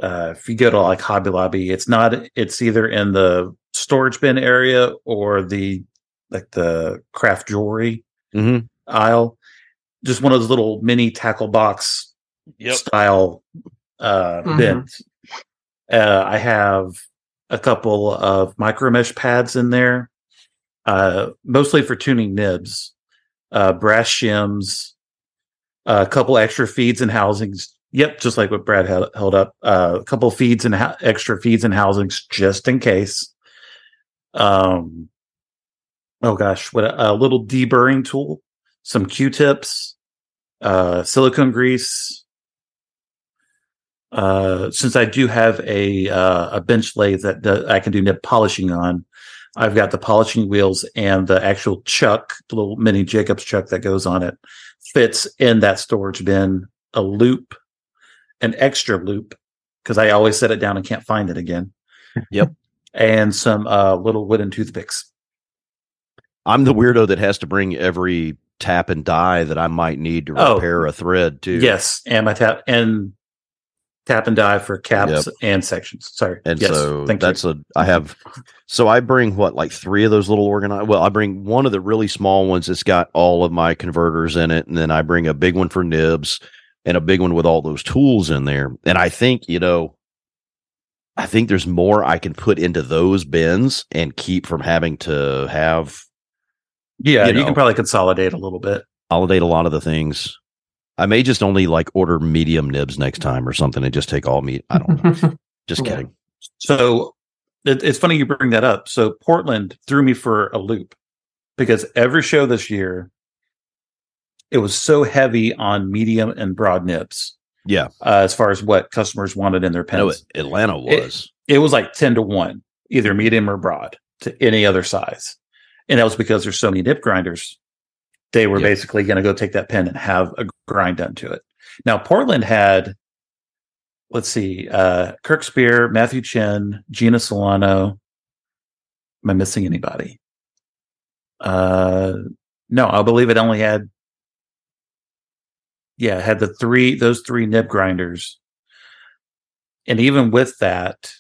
Uh, if you go to like Hobby Lobby, it's not. It's either in the storage bin area or the like the craft jewelry
Mm-hmm.
aisle. Just one of those little mini tackle box style uh,
Mhm.
bins. Uh, I have a couple of micro mesh pads in there, uh, mostly for tuning nibs, uh, brass shims, a couple extra feeds and housings. Yep, just like what Brad held, held up. Uh, a couple feeds and ho- extra feeds and housings just in case. Um, oh gosh, what a, a little deburring tool, some Q-tips, uh, silicone grease. Uh, since I do have a uh, a bench lathe that, that I can do nib polishing on, I've got the polishing wheels and the actual chuck, the little mini Jacobs chuck that goes on it, fits in that storage bin. A loupe, an extra loupe, because I always set it down and can't find it again.
Yep.
And some uh, little wooden toothpicks.
I'm the weirdo that has to bring every tap and die that I might need to
Oh.
repair a thread too.
Yes, and my tap and tap and die for caps and sections. Sorry,
And
yes,
so
thank
that's
you.
a I have so I bring what like three of those little organized well, I bring one of the really small ones that's got all of my converters in it, and then I bring a big one for nibs and a big one with all those tools in there. And I think, you know, I think there's more I can put into those bins and keep from having to have
yeah.
you
You, can probably consolidate a little bit.
validate a lot of the things. I may just only like order medium nibs next time or something and just take all meat. I don't know. Just
Yeah.
kidding.
So it, it's funny you bring that up. So Portland threw me for a loop because every show this year, it was so heavy on medium and broad nibs.
Yeah.
uh, as far as what customers wanted in their pens.
it, Atlanta
It-
was.
It, was like ten to one, either medium or broad to any other size, and that was because there's so many nib grinders. They were
Yeah.
basically going to go take that pen and have a grind done to it. Now Portland had, let's see, uh, Kirk Speer, Matthew Chin, Gena Salorino. Am I missing anybody? Uh, no, I believe it only had. Yeah, had the three those three nib grinders, and even with that,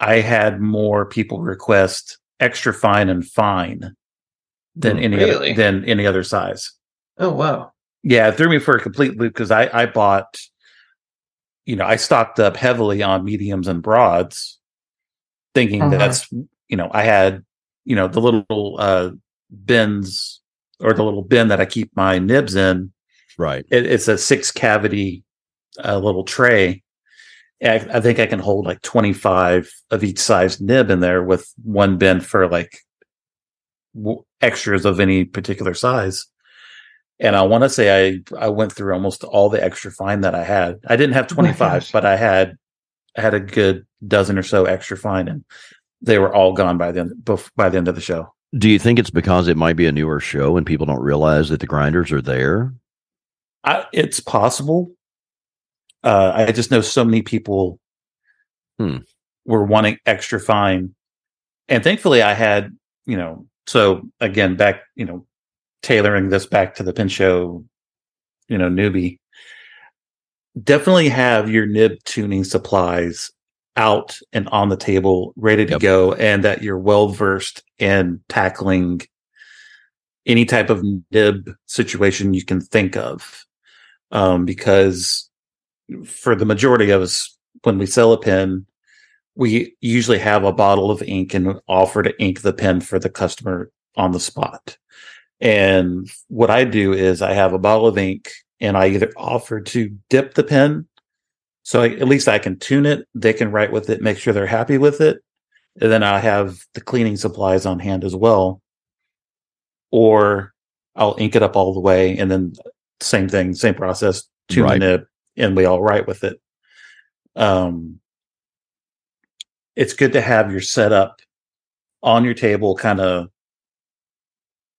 I had more people request extra fine and fine than
Hmm,
any
really?
other, than any other size.
Oh wow.
Yeah, it threw me for a complete loop because I I bought, you know, I stocked up heavily on mediums and broads, thinking
Mhm.
that's you know I had you know the little uh bins or the little bin that I keep my nibs in.
Right.
It, it's a six cavity uh, little tray. I, I think I can hold like twenty five of each size nib in there with one bin for like extras of any particular size and I want to say I I went through almost all the extra fine that I had. I didn't have
Oh
25,
gosh.
but I had I had a good dozen or so extra fine and they were all gone by the end by the end of the show.
Do you think it's because it might be a newer show and people don't realize that the grinders are there?
I, it's possible. Uh, I just know so many people
Hmm.
were wanting extra fine, and thankfully I had you know. So again, back you know, tailoring this back to the pen show, you know, newbie. Definitely have your nib tuning supplies out and on the table, ready to
Yep.
go, and that you're well versed in tackling any type of nib situation you can think of um, because for the majority of us, when we sell a pen, we usually have a bottle of ink and offer to ink the pen for the customer on the spot. And what I do is I have a bottle of ink and I either offer to dip the pen. So I, at least I can tune it. They can write with it, make sure they're happy with it. And then I have the cleaning supplies on hand as well. Or I'll ink it up all the way and then same thing, same process, tune
Right.
the nib, and we all write with it. Um, it's good to have your setup on your table, kind of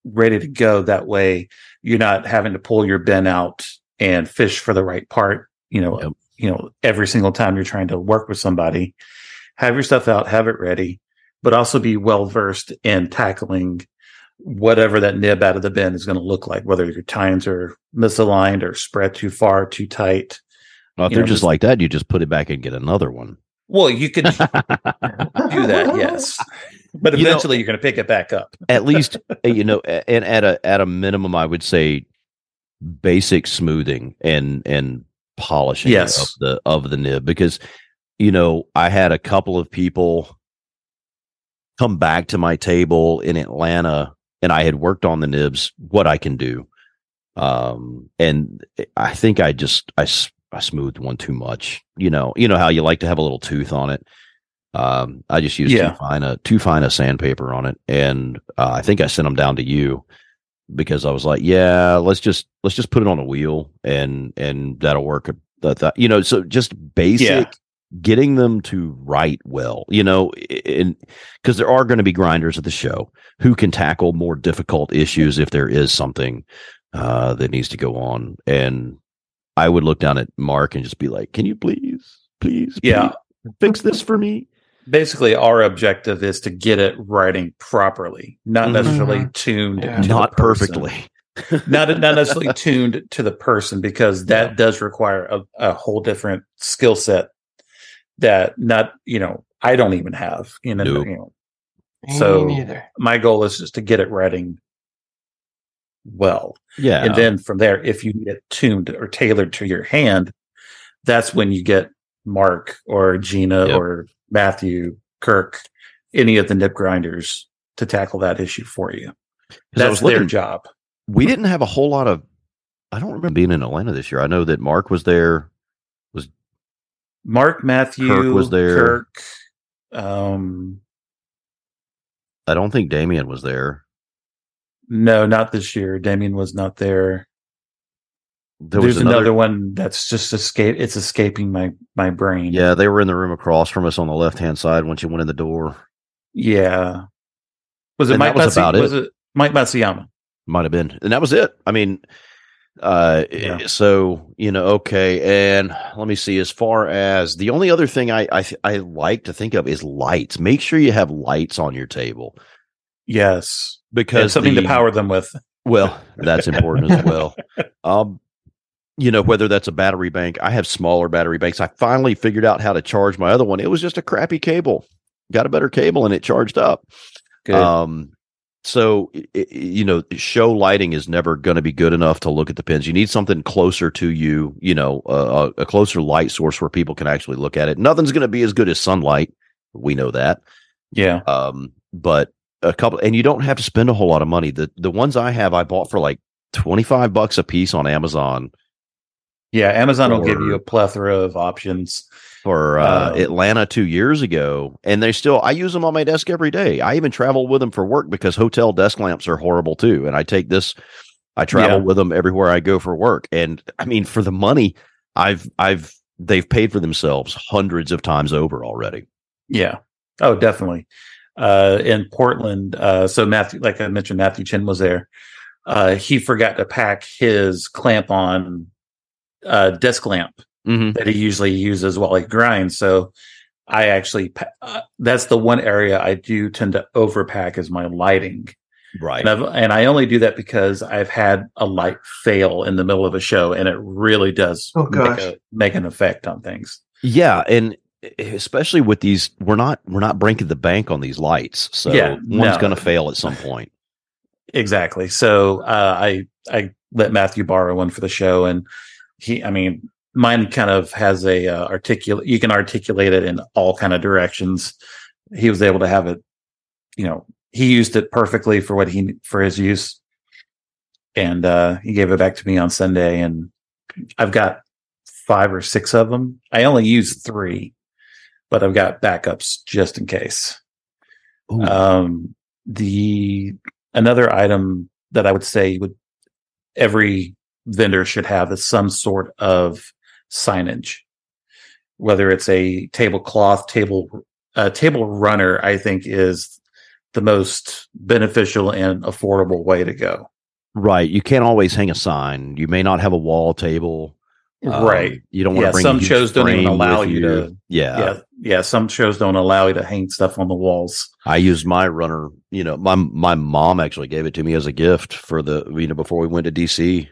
ready to go. That way, you're not having to pull your bin out and fish for the right part. You know,
Yep.
you know, every single time you're trying to work with somebody, have your stuff out, have it ready, but also be well versed in tackling whatever that nib out of the bin is going to look like, whether your tines are misaligned or spread too far, too tight.
Well, if
You
they're
know,
just
just-
like that, you just put it back and get another one.
Well, you could do that, yes, but
You
eventually you're going to pick it back up.
at least uh, you know and at a at a minimum i would say basic smoothing and and polishing
Yes.
of the of the nib because you know i had a couple of people come back to my table in atlanta and i had worked on the nibs what i can do um and i think i just i, I smoothed one too much you know you know how you like to have a little tooth on it um, I just used
Yeah.
too fine a too fine a sandpaper on it, and uh, I think I sent them down to you because I was like, yeah, let's just let's just put it on a wheel and and that'll work. That, that you know, so just basic
Yeah.
getting them to write well, you know, and because there are going to be grinders at the show who can tackle more difficult issues if there is something uh, that needs to go on, and I would look down at Mark and just be like, can you please, please,
Yeah.
please fix this for me?
Basically, our objective is to get it writing properly, not
Mhm.
necessarily tuned,
Yeah.
to the
Not
person.
perfectly.
not not necessarily tuned to the person because that
Yeah.
does require a, a whole different skill set that not you know I don't even have. You know,
Nope.
you know, So-
neither.
my goal is just to get it writing well.
Yeah.
And then from there, if you need it tuned or tailored to your hand, that's when you get Mark or Gena
Yep.
or Matthew, Kirk, any of the nib grinders to tackle that issue for you. That's
was
their
looking-
job.
we didn't have a whole lot of I don't remember being in Atlanta this year. I know that Mark was there.
Was Mark, Matthew,
Kirk was there.
Kirk, um,
I don't think Damien was there.
No, not this year. Damien was not there.
there
There's
was
another,
another,
one that's just escape. It's escaping my my brain.
Yeah, they were in the room across from us on the left hand side once you went in the door.
yeah. Was it
And
Mike
that was about it.
Was it Mike Masuyama?
Might have been, and that was it. I mean, uh,
Yeah.
so you know, okay, and let me see. As far as the only other thing I I, I like to think of is lights. Make sure you have lights on your table
Yes,
because
something
the-
to power them with.
Well, that's important as well. Um, you know, whether that's a battery bank, I have smaller battery banks. I finally figured out how to charge my other one. It was just a crappy cable. Got a better cable and it charged up.
Good.
Um, so you know, show lighting is never going to be good enough to look at the pens. You need something closer to you. You know, a, a closer light source where people can actually look at it. Nothing's going to be as good as sunlight. We know that.
yeah.
Um, but a couple, and you don't have to spend a whole lot of money. The the ones I have, I bought for like twenty five bucks a piece on Amazon
Yeah. Amazon will give you a plethora of options.
for uh,
Um,
Atlanta two years ago, and they still I use them on my desk every day. I even travel with them for work because hotel desk lamps are horrible too, and I take this. I travel
Yeah.
with them everywhere I go for work, and I mean for the money, I've I've they've paid for themselves hundreds of times over already.
Yeah. Oh, definitely. Uh, in Portland, uh, so Matthew, like I mentioned, Matthew Chin was there. Uh, he forgot to pack his clamp on uh, desk lamp
Mm-hmm.
that he usually uses while he grinds. So I actually uh, that's the one area I do tend to overpack is my lighting.
Right.
And, I've, and I only do that because I've had a light fail in the middle of a show and it really does
Oh,
make, a, make an effect on things.
Yeah, and especially with these, we're not we're not breaking the bank on these lights, so
Yeah,
one's
no.
going to fail at some point.
Exactly. So uh, I I let Matthew borrow one for the show, and he, I mean, mine kind of has a uh, articulate. You can articulate it in all kind of directions. He was able to have it. You know, he used it perfectly for what he for his use, and uh, he gave it back to me on Sunday, and I've got five or six of them. I only use three, but I've got backups just in case.
Ooh.
Um, the another item that I would say would every vendor should have is some sort of signage, whether it's a tablecloth, table, uh, table runner. I think is the most beneficial and affordable way to go.
Right. You can't always hang a sign. You may not have a wall table. Um,
right.
You don't want to
Yeah, some shows don't even allow
with
you to-
Yeah.
yeah. Yeah. Some shows don't allow you to hang stuff on the walls.
I used my runner. You know, my my mom actually gave it to me as a gift for the you know before we went to DC.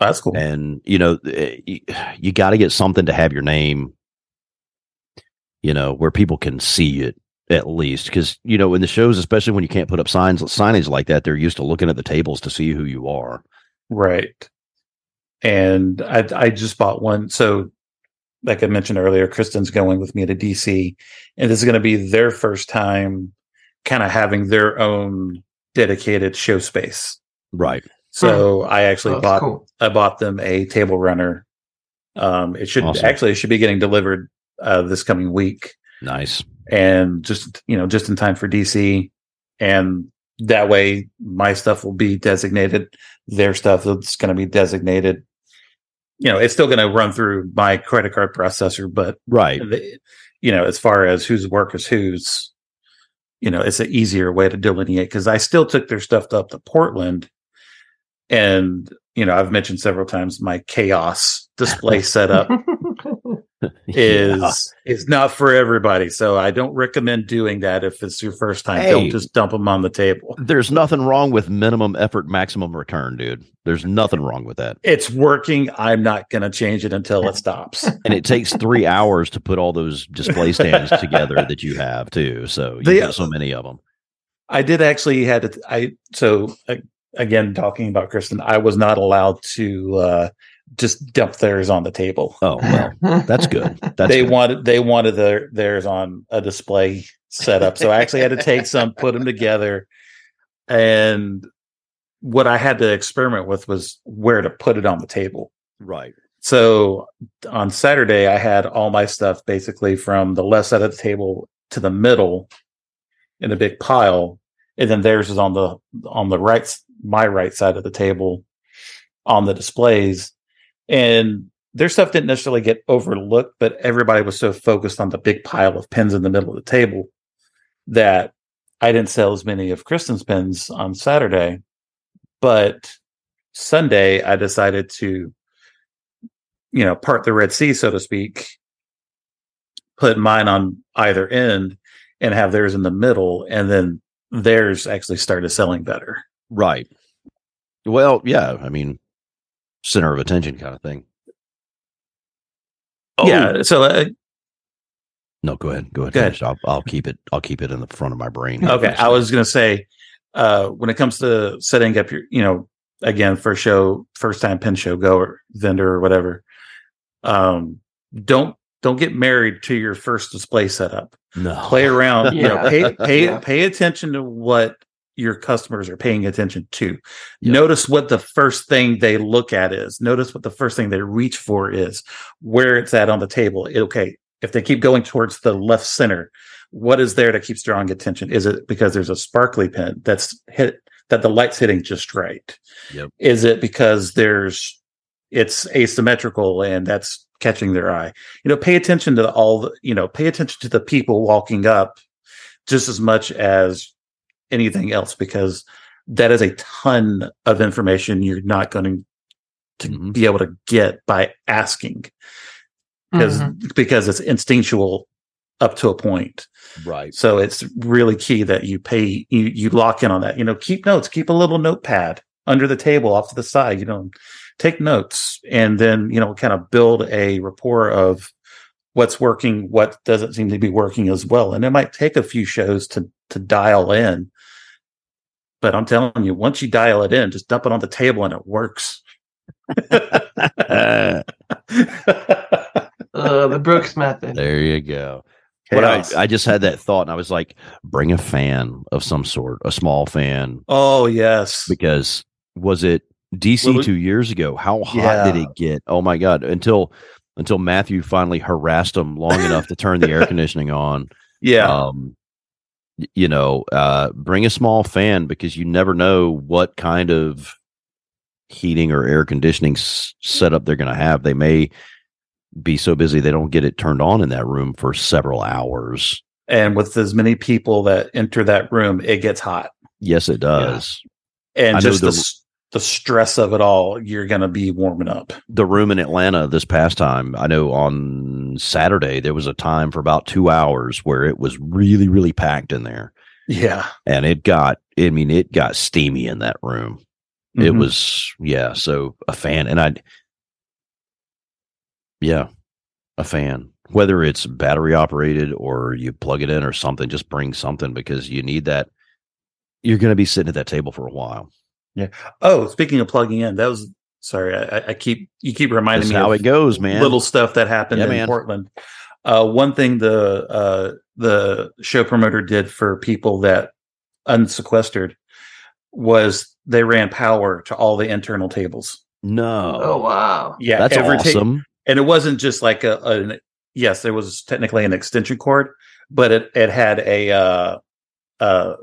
That's cool.
And you know, eh, you, you got to get something to have your name. You know, where people can see it at least, because you know, in the shows, especially when you can't put up signs signage like that, they're used to looking at the tables to see who you are.
Right. And I I just bought one. So like I mentioned earlier, Kristen's going with me to DC and this is going to be their first time kind of having their own dedicated show space.
Right.
So I actually
That's
bought
cool.
I bought them a table runner. Um it should
Awesome.
actually it should be getting delivered uh this coming week
Nice.
and just you know just in time for DC and that way my stuff will be designated their stuff is going to be designated you know it's still going to run through my credit card processor but
Right.
the, you know as far as whose work is whose you know it's an easier way to delineate because I still took their stuff up to Portland and you know I've mentioned several times my chaos display setup is is not for everybody. So I don't recommend doing that if it's your first time.
Hey.
Don't just dump them on the table.
There's nothing wrong with minimum effort, maximum return, dude. There's nothing wrong with that.
It's working. I'm not going to change it until it stops.
And it takes three hours to put all those display stands together that you have too. So you
They-
get so many of them.
I did actually had to. I so uh, again talking about Kristen, I was not allowed to uh, just dump theirs on the table.
Oh well, that's good. That's
they
good.
wanted they wanted their theirs on a display setup, so I actually had to take some, put them together, and what I had to experiment with was where to put it on the table.
right.
So on Saturday, I had all my stuff basically from the left side of the table to the middle in a big pile, and then theirs is on the on the right, my right side of the table on the displays. And their stuff didn't necessarily get overlooked, but everybody was so focused on the big pile of pens in the middle of the table that I didn't sell as many of Kristen's pens on Saturday. But Sunday, I decided to, you know, part the Red Sea, so to speak, put mine on either end and have theirs in the middle. And then theirs actually started selling better.
Right. Well, yeah. I mean, center of attention kind of thing. Oh,
Yeah. So, uh,
No, go ahead. Go ahead.
Go ahead.
I'll, I'll keep it. I'll keep it in the front of my brain.
okay. I was going to say, uh, when it comes to setting up your, you know, again, first show, first time pen show goer, vendor or whatever, um, don't, don't get married to your first display setup.
no
Play around, you know,
Yeah.
pay, pay,
Yeah.
pay attention to what your customers are paying attention to.
Yep.
Notice what the first thing they look at is. Notice what the first thing they reach for is, where it's at on the table. Okay, if they keep going towards the left center, what is there that keeps drawing attention? Is it because there's a sparkly pen that's hit that the light's hitting just right?
Yep.
Is it because there's it's asymmetrical and that's catching their eye? You know, pay attention to all the, you know, pay attention to the people walking up just as much as anything else because that is a ton of information you're not going to
Mhm.
be able to get by asking because
Mhm.
because it's instinctual up to a point.
right.
So it's really key that you pay you you lock in on that. You know, keep notes, keep a little notepad under the table off to the side, you know, take notes and then, you know, kind of build a rapport of what's working, what doesn't seem to be working as well. And it might take a few shows to to dial in. But I'm telling you, once you dial it in, just dump it on the table and it works.
Uh,
the Brooks method.
there you go. What I, I just had that thought, and I was like, bring a fan of some sort, a small fan,
oh yes.
because was it DC
Well,
two years ago? How hot did it get? Oh my god! Until until Matthew finally harassed him long enough to turn the air conditioning on.
Yeah.
Um, y- you know, uh, bring a small fan because you never know what kind of heating or air conditioning s- setup they're going to have. They may be so busy they don't get it turned on in that room for several hours.
and with as many people that enter that room, it gets hot.
Yes, it does.
And
I
just the,
the-
the stress of it all, you're going to be warming up.
The room in Atlanta this past time, I know on Saturday there was a time for about two hours where it was really, really packed in there,
Yeah.
and it got. I mean, it got steamy in that room. it
Mhm.
was yeah so a fan and i yeah a fan whether it's battery operated or you plug it in or something just bring something because you need that you're going to be sitting at that table for a while
Oh, speaking of plugging in, that was sorry. I, I- I keep you keep reminding
that's
me
how
of
it goes man
little stuff that happened
Yeah,
in
man.
Portland. Uh, one thing the uh, the show promoter did for people that unsequestered was they ran power to all the internal tables.
no
Oh wow.
Yeah,
that's
every ta-
awesome
and it wasn't just like a, an yes, there was technically an extension cord, but it it had a uh, uh,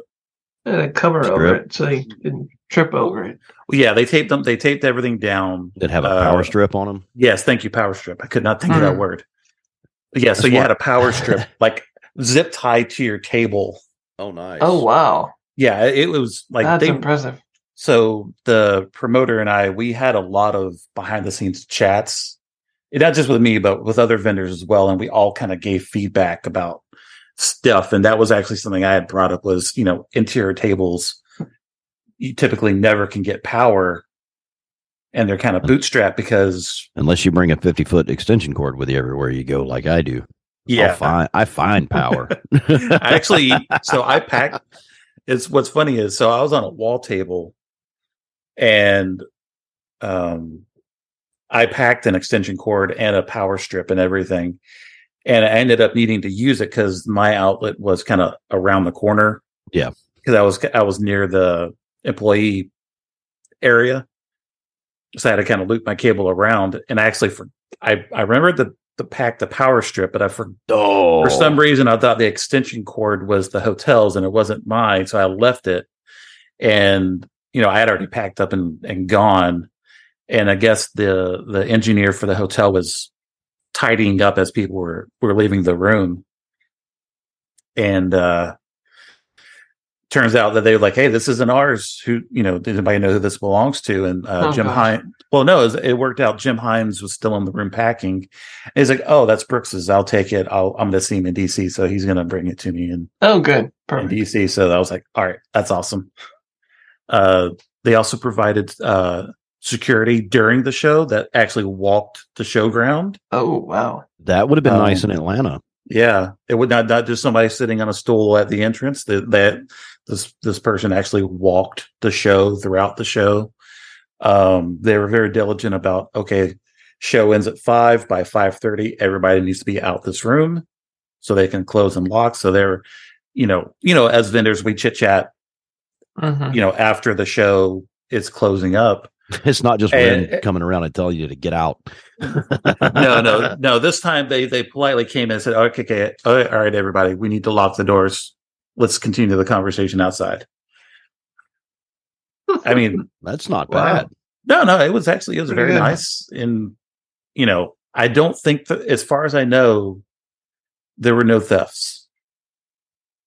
And a cover
Strip.
over it so you didn't trip over it.
yeah, they taped them. They taped everything down.
that have a
uh,
power strip on them
Yes, thank you, power strip. I could not think of that
Mm.
word. Yeah, so
That's
you
why-
had a power strip like zip tied to your table.
oh nice
Oh wow.
Yeah, it was like
That's
they.
impressive.
So the promoter and I, we had a lot of behind the scenes chats, not just with me, but with other vendors as well, and we all kind of gave feedback about stuff. And that was actually something I had brought up was you know interior tables. You typically never can get power, and they're kind of bootstrapped because
unless you bring a 50 foot extension cord with you everywhere you go like i do
yeah,
find, i find power
I actually so I packed it's what's funny is so I was on a wall table and um I packed an extension cord and a power strip and everything. And I ended up needing to use it because my outlet was kind of around the corner.
Yeah.
Because I was I was near the employee area. So I had to kind of loop my cable around. And I actually for I, I remembered the the pack the power strip, but I forgot
oh
for some reason, I thought the extension cord was the hotel's and it wasn't mine. So I left it. And, you know, I had already packed up and, and gone. and I guess the the engineer for the hotel was tidying up as people were were leaving the room, and uh, turns out that they were like, "Hey, this isn't ours. Who you know? Did anybody know who this belongs to?" And uh,
Oh,
Jim. Hines. Well, no, it, was- it worked out. Jim Hines was still in the room packing. And he's like, "Oh, that's Brooks's. I'll take it. I'll, I'm going to see him in DC, so he's going to bring it to me And
Oh, good.
in DC." So I was like, "All right, that's awesome." Uh, they also provided uh, security during the show that actually walked the showground.
Oh, wow.
That would have been
Um,
nice in Atlanta.
Yeah, it would not not just somebody sitting on a stool at the entrance. That that this this person actually walked the show throughout the show. Um, they were very diligent about okay, show ends at five by five thirty. Everybody needs to be out this room so they can close and lock. So they're, you know, you know, as vendors we chit chat.
Mhm.
You know, after the show is closing up.
It's not just
And-
Ren coming around and telling you to get out.
no, no, no. This time they they politely came in and said, "Okay, okay, all right, all right, everybody, we need to lock the doors. Let's continue the conversation outside." I mean,
That's not
Wow.
bad.
no, no, it was actually it was
Pretty
very
good.
nice, and you know, I don't think that, as far as I know, there were no thefts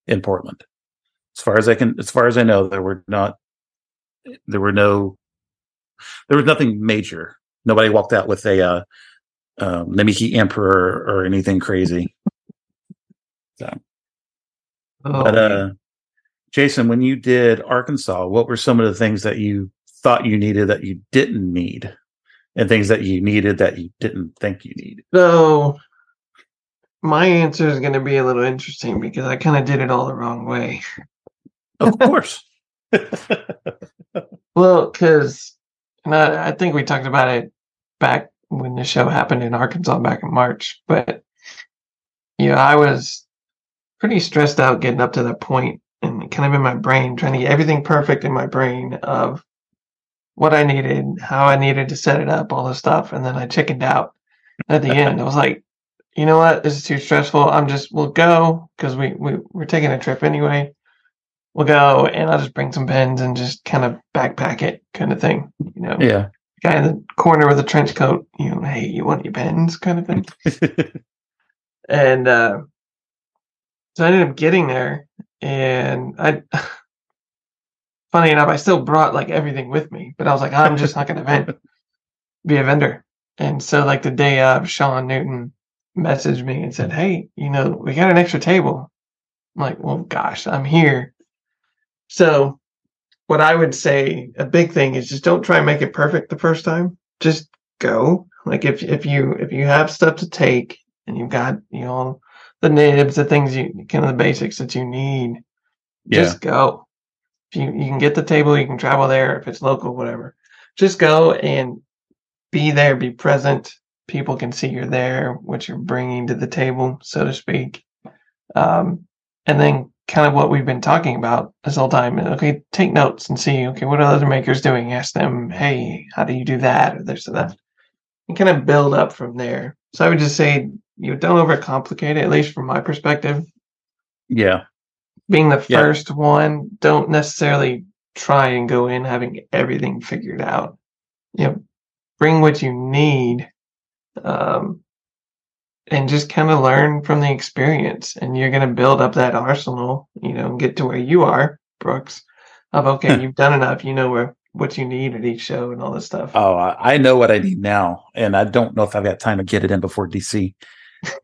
in Portland. As far as I can, as far as I know, there were not. There were no. There was nothing major. Nobody walked out with a uh, um, Namiki Emperor or anything crazy.
Oh,
But uh, Jason, when you did Arkansas, what were some of the things that you thought you needed that you didn't need, and things that you needed that you didn't think you needed?
So my answer is going to be a little interesting because I kind of did it all the wrong way.
Of course.
Well, because and I, I think we talked about it back when the show happened in Arkansas back in March, but you know, I was pretty stressed out getting up to that point and kind of in my brain trying to get everything perfect in my brain of what I needed, how I needed to set it up, all this stuff, and then I chickened out at the end. I was like, you know what, this is too stressful. I'm just we'll go because we, we we're taking a trip anyway. We'll go and I'll just bring some pens and just kind of backpack it kind of thing. You know,
Yeah.
guy in the corner with a trench coat, you know, hey, you want your pens kind of thing. And uh, so I ended up getting there, and I, funny enough, I still brought like everything with me, but I was like, I'm just not going to vent, be a vendor. And so, like the day of, Shawn Newton messaged me and said, "Hey, you know, we got an extra table." I'm like, "Well, gosh, I'm here." So, what I would say, a big thing is just don't try and make it perfect the first time. Just go. Like if if you if you have stuff to take and you've got you know the nibs, the things you kind of the basics that you need, just go. If you you can get the table, you can travel there. If it's local, whatever, just go and be there, be present. People can see you're there, what you're bringing to the table, so to speak. Um, and then kind of what we've been talking about this whole time. Okay, take notes and see, okay, what are other makers doing? Ask them, hey, how do you do that or this or that? And kind of build up from there. So I would just say, you know, don't overcomplicate it, at least from my perspective.
yeah.
Being the
Yeah.
first one, don't necessarily try and go in having everything figured out. You know, bring what you need um, and just kind of learn from the experience. And you're going to build up that arsenal, you know, and get to where you are, Brooks, of okay, you've done enough, you know where what you need at each show and all this stuff.
Oh, I know what I need now, and I don't know if I've got time to get it in before DC.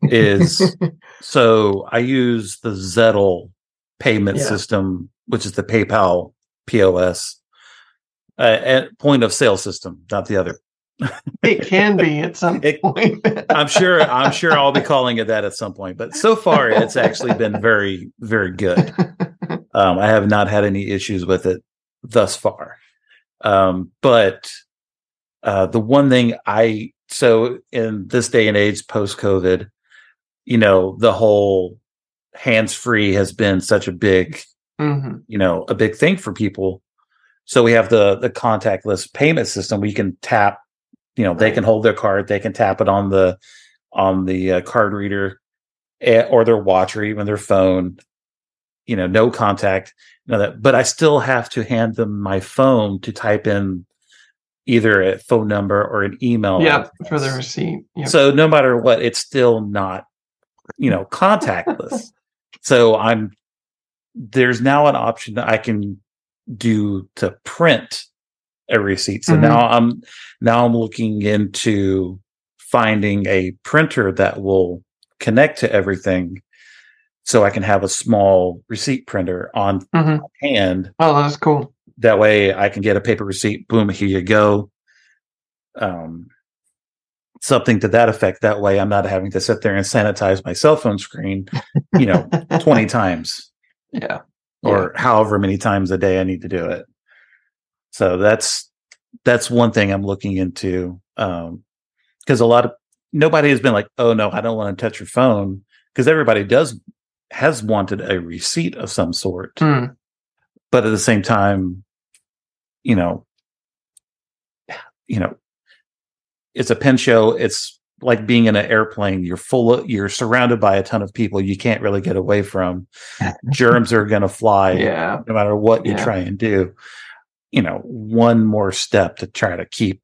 Is so I use the Zettle payment
Yeah.
system, which is the PayPal POS uh, at point of sale system, not the other.
It can be at some
It-
point.
I'm sure. I'm sure I'll be calling it that at some point. But so far, it's actually been very, very good. Um, I have not had any issues with it thus far. Um, but uh, the one thing I so in this day and age, post COVID, you know, the whole hands free has been such a big,
Mhm.
you know, a big thing for people. So we have the the contactless payment system. We can tap, you know, they can hold their card, they can tap it on the on the uh, card reader or their watch or even their phone. You know, no contact, you know that. But I still have to hand them my phone to type in, either a phone number or an email.
yeah,
address.
for the receipt. Yep.
So no matter what, it's still not, you know, contactless. so I'm there's now an option that I can do to print a receipt. So
Mhm.
now I'm now I'm looking into finding a printer that will connect to everything so I can have a small receipt printer on
Mhm.
hand
Oh, that's cool.
that way I can get a paper receipt. Boom, here you go. Um, something to that effect. That way I'm not having to sit there and sanitize my cell phone screen, you know, 20 times
Yeah.
or however many times a day I need to do it. So that's, that's one thing I'm looking into. Um, cause a lot of nobody has been like, Oh no, I don't want to touch your phone. Cause everybody does has wanted a receipt of some sort
Mm.
but at the same time, you know, you know, it's a pen show. It's like being in an airplane. You're full of, you're surrounded by a ton of people you can't really get away from. Germs are going to fly
Yeah.
no matter what you
Yeah.
try and do. You know, one more step to try to keep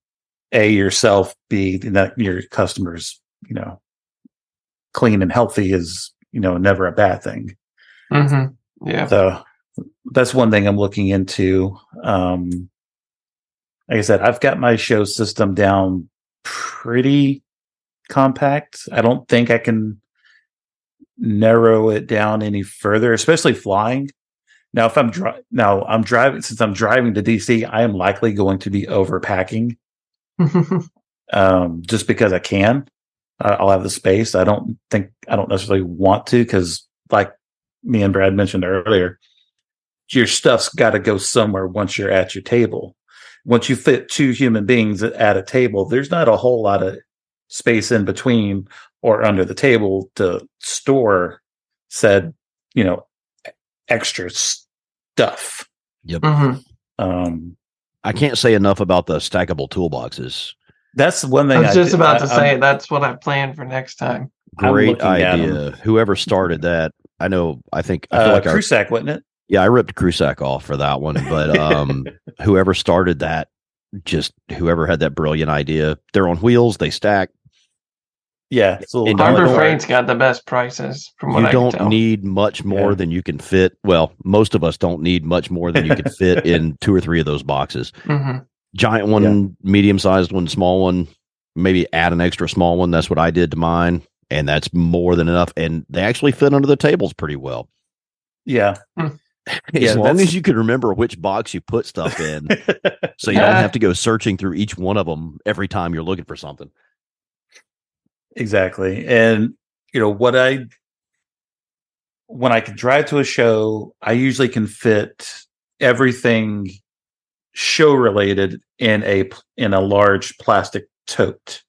a yourself, b that your customers, you know, clean and healthy is you know never a bad thing.
hmm Yeah.
So that's one thing I'm looking into. Um, like I said, I've got my show system down pretty compact. I don't think I can narrow it down any further, especially flying. Now, if I'm dri- now I'm driving since I'm driving to DC, I am likely going to be overpacking um, just because I can. Uh, I'll have the space. I don't think I don't necessarily want to because, like me and Brad mentioned earlier, your stuff's got to go somewhere once you're at your table. Once you fit two human beings at a table, there's not a whole lot of space in between or under the table to store said, you know, extra stuff.
hmm
Um,
I can't say enough about the stackable toolboxes.
that's one thing
I
thing.
was just
did-
about to
I- I'm-
say that's what I planned for next time.
Great
looking at 'em.
idea. Whoever started that, I know. I think I feel
uh,
like our,
Crusac, wasn't it?
yeah, I ripped Crusac off for that one, but um, whoever started that, just whoever had that brilliant idea. They're on wheels. They stack.
Yeah, it's a little
And don't-
Harbor
don't-
Freight's got the best prices from what
you
I
don't
tell.
need much more
Yeah.
than you can fit. Well, most of us don't need much more than you can fit in two or three of those boxes.
hmm
Giant one,
Yeah.
medium sized one, small one. Maybe add an extra small one. That's what I did to mine, and that's more than enough. And they actually fit under the tables pretty well.
Yeah.
As
Yeah,
long
that's-
as you can remember which box you put stuff in, so you don't have to go searching through each one of them every time you're looking for something.
Exactly. And you know what I when I can drive to a show, I usually can fit everything show related in a in a large plastic tote.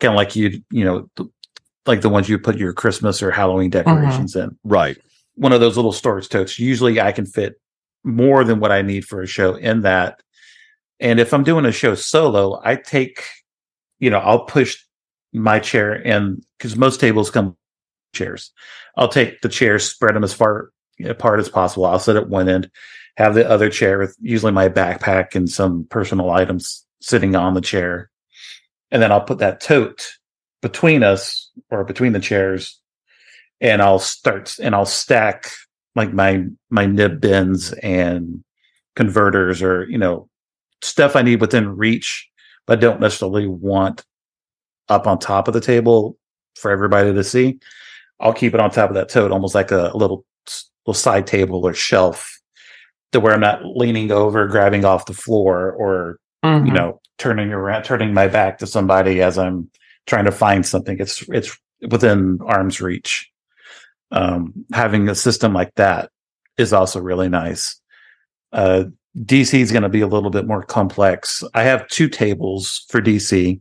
Kind of like you you know like the ones you put your Christmas or Halloween mm-hmm. decorations in.
Right.
One of those little storage totes. Usually I can fit more than what I need for a show in that. And if I'm doing a show solo, I take, you know, I'll push my chair and because most tables come chairs. I'll take the chairs, spread them as far apart as possible. I'll sit at one end, have the other chair with usually my backpack and some personal items sitting on the chair. And then I'll put that tote between us or between the chairs and I'll start and I'll stack like my my nib bins and converters or you know stuff I need within reach, but don't necessarily want up on top of the table for everybody to see. I'll keep it on top of that tote, almost like a little little side table or shelf, to where I'm not leaning over, grabbing off the floor, or
Mhm.
you know turning around, turning my back to somebody as I'm trying to find something. It's it's within arm's reach. Um, having a system like that is also really nice. Uh, DC is going to be a little bit more complex. I have two tables for DC.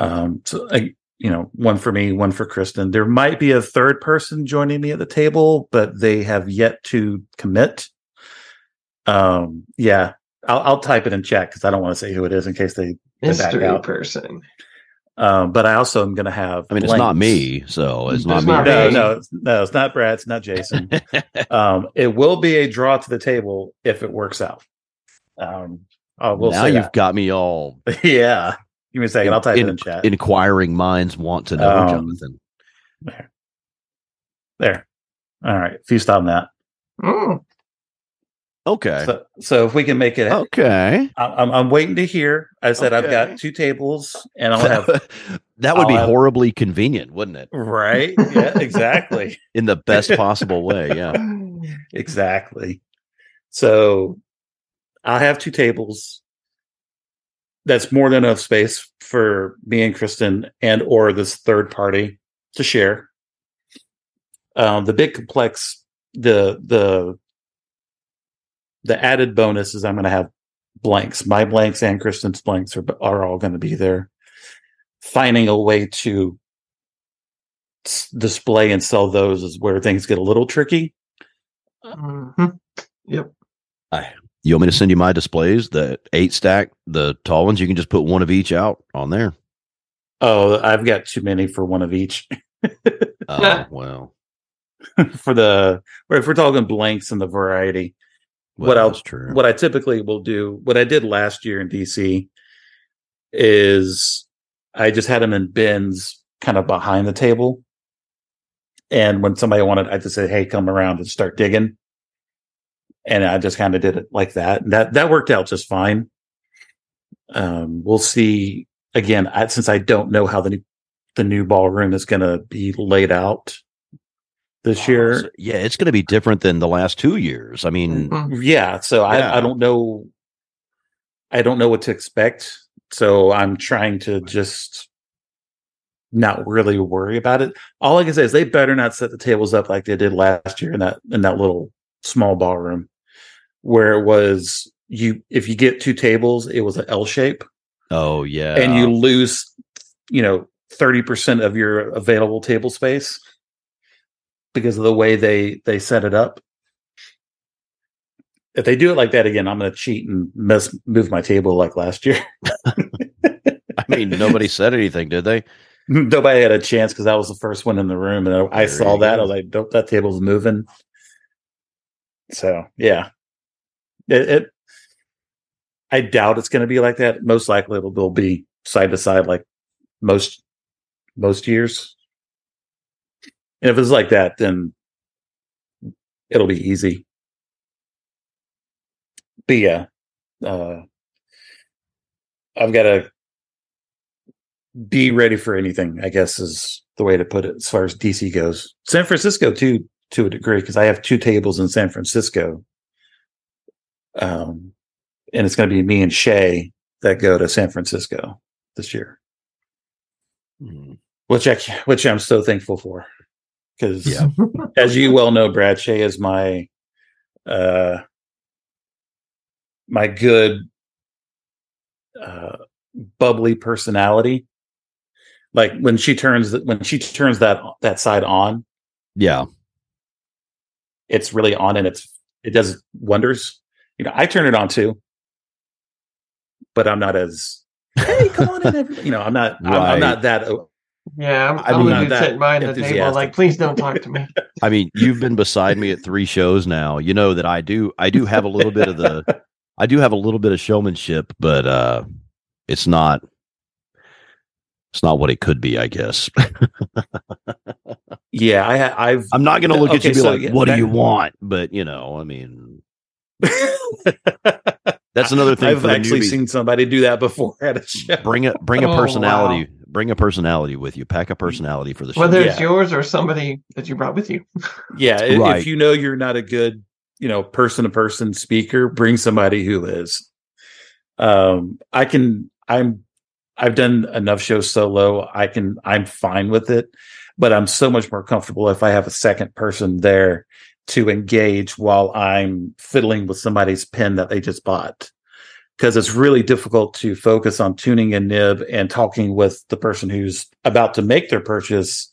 Um, so I, you know, one for me, one for Kristen. There might be a third person joining me at the table, but they have yet to commit. Um, yeah, I'll, I'll type it in chat because I don't want to say who it is in case they. they back
mystery
out.
person.
Um, but I also am going to have.
I mean, it's not me, so it's not
It's
me.
not
No,
me.
no, it's- no, it's not Brad. It's not Jason. um, it will be a draw to the table if it works out. Um, Oh, we'll
now
say
you've
that.
got me all
yeah. Give me a second. I'll type it in chat.
inquiring minds want to know,
Um,
Jonathan.
there. All right. If you stop that.
Mm.
Okay.
So, so if we can make it,
okay.
I'm, I'm, I'm waiting to hear. I said I've got two tables, and I'll have
that would be
I'll have-
horribly convenient, wouldn't it?
right. Yeah, exactly,
In the best possible way. Yeah.
exactly. So I have two tables. That's more than enough space for me and Kristen, and or this third party to share. Um, the big complex, the the the added bonus is I'm going to have blanks. My blanks and Kristen's blanks are are all going to be there. Finding a way to s- display and sell those is where things get a little tricky.
Mhm.
You want me to send you my displays, the eight stack, the tall ones? You can just put one of each out on there.
Oh, I've got too many for one of each.
Oh, well.
for the or if we're talking blanks and the variety,
well
What I'll-
true.
what I typically will do, what I did last year in DC is I just had them in bins kind of behind the table. And when somebody wanted, I just said, Hey, come around and start digging. And I just kind of did it like that. And that, that worked out just fine. Um, we'll see again, I, since I don't know how the new, the new ballroom is going to be laid out this year.
So, yeah, it's going to be different than the last two years. I mean,
Mhm.
yeah so
Yeah.
I, I don't know i don't know what to expect so i'm trying to just not really worry about it all i can say is they better not set the tables up like they did last year in that in that little small ballroom where it was you if you get two tables it was an l shape
oh yeah,
and you lose you know 30% of your available table space because of the way they they set it up if they do it like that again i'm going to cheat and mess move my table like last year
I mean, nobody said anything, did they?
nobody had a chance because I was the first one in the room, and I, saw that.
go.
I was like, "Dope, that table's moving." So yeah, it. it I doubt it's going to be like that. Most likely, it'll, it'll be side to side like most most years. And if it's like that, then it'll be easy. But yeah, uh, I've got to be ready for anything, I guess is the way to put it as far as DC goes. San Francisco too, to a degree, because I have two tables in San Francisco. Um, and it's going to be me and Shay that go to San Francisco this year,
Hmm.
which I which I'm so thankful for, because
Yeah.
as you well know, Brad Shay is my uh my good uh bubbly personality. Like when she turns when she turns that that side on,
Yeah,
it's really on and it's it does wonders. You know, I turn it on too, but I'm not as hey, come on in, everybody. You know, I'm not. I'm, I'm not that.
Yeah, I'm,
I
I'm
mean,
the
not
dude
that
sitting the table, like, please don't talk to me.
I mean, you've been beside me at three shows now. You know that I do. I do have a little bit of the. I do have a little bit of showmanship, but uh it's not. It's not what it could be, I guess.
Yeah, I, I've.
I'm not going to look at you and be
so,
like,
yeah,
"What do you want?" But you know, I mean, that's another thing.
I've actually
newbies.
seen somebody do that before at a show.
bring a bring a
Oh,
personality. Bring a personality with you. Pack a personality for the show.
Whether it's
Yeah.
yours or somebody that you brought with you.
Yeah, i-
Right.
if you know you're not a good, you know, person to person speaker, bring somebody who is. Um, I can. I'm. I've done enough shows solo. I can. I'm fine with it, but I'm so much more comfortable if I have a second person there to engage while I'm fiddling with somebody's pen that they just bought. Because it's really difficult to focus on tuning a nib and talking with the person who's about to make their purchase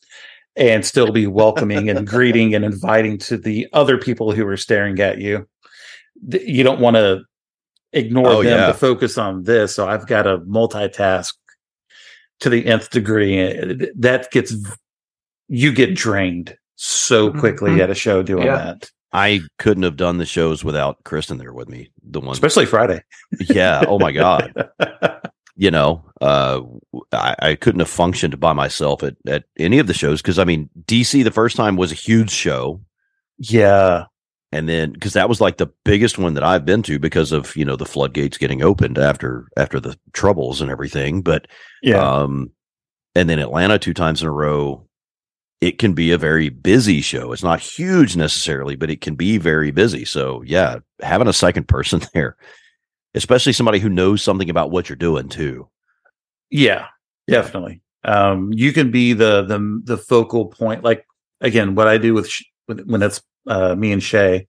and still be welcoming and greeting and inviting to the other people who are staring at you. You don't want to ignore
Oh,
them
yeah.
to focus on this. So I've got to multitask to the nth degree. That gets, you get drained so quickly
Mhm.
at a show doing
Yeah.
that.
I couldn't have done the shows without Kristen there with me. The one,
especially Friday.
yeah. Oh my god. you know, uh, I, I couldn't have functioned by myself at at any of the shows because I mean, DC the first time was a huge show,
yeah,
and then because that was like the biggest one that I've been to because of you know the floodgates getting opened after after the troubles and everything. But
yeah,
um, and then Atlanta two times in a row. It can be a very busy show. It's not huge necessarily, but it can be very busy. So yeah, having a second person there, especially somebody who knows something about what you're doing too.
yeah, definitely. Um, you can be the the the focal point. Like again, what I do with Sh- when, it's uh, me and Shay.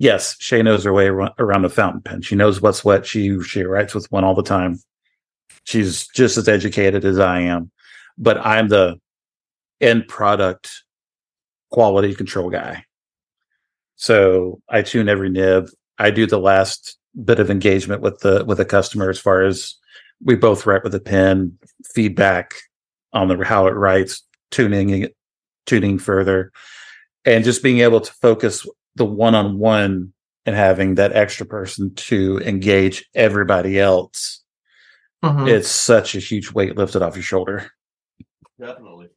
Yes, Shay knows her way ar- around a fountain pen. She knows what's what. She she writes with one all the time. She's just as educated as I am, but I'm the end product quality control guy. So I tune every nib. I do the last bit of engagement with the with the customer as far as we both write with a pen, feedback on the how it writes, tuning it, tuning further, and just being able to focus the one on one and having that extra person to engage everybody else.
Mhm.
It's such a huge weight lifted off your shoulder.
Definitely.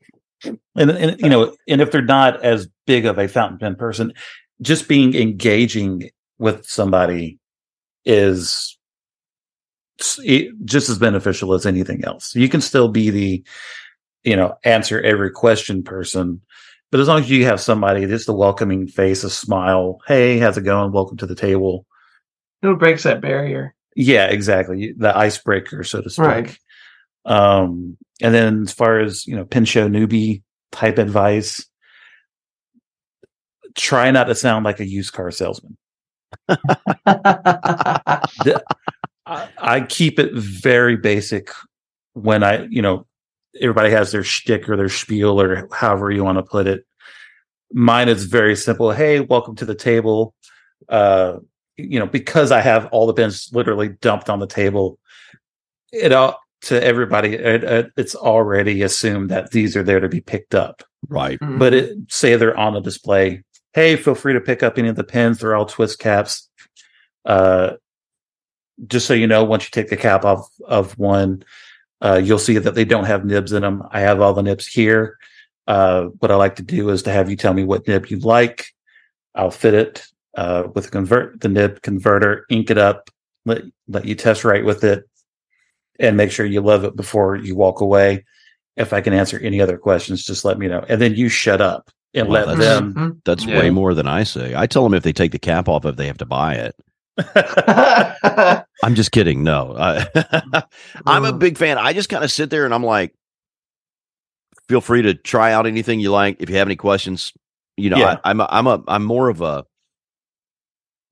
And, and you know and if they're not as big of a fountain pen person just being engaging with somebody is just as beneficial as anything else you can still be the you know answer every question person but as long as you have somebody just a welcoming face a smile hey how's it going welcome to the table
It breaks that barrier.
yeah, exactly. The icebreaker, so to speak.
Right.
Um, and then as far as you know, pen show newbie type advice, try not to sound like a used car salesman. The- I, I keep it very basic when I, you know, everybody has their shtick or their spiel or however you want to put it. Mine is very simple. Hey, welcome to the table. Uh, you know, because I have all the bins literally dumped on the table, it all to everybody, it, it- it's already assumed that these are there to be picked up.
Right.
Mhm.
But it, say they're on the display. Hey, feel free to pick up any of the pens. They're all twist caps. Uh, just so you know, once you take the cap off of one, uh, you'll see that they don't have nibs in them. I have all the nibs here. Uh, what I like to do is to have you tell me what nib you like. I'll fit it uh, with a convert the nib converter, ink it up, let let you test right with it, and make sure you love it before you walk away. If I can answer any other questions, just let me know, and then you shut up and
Well,
let
that's-
them.
Mhm.
That's
Yeah.
way more than I say. I tell them if they take the cap off, if they have to buy it. I'm just kidding. No, I, I'm a
Mm.
big fan. I just kind of sit there and I'm like, feel free to try out anything you like. If you have any questions, you know,
Yeah.
I, I'm a, I'm a I'm more of a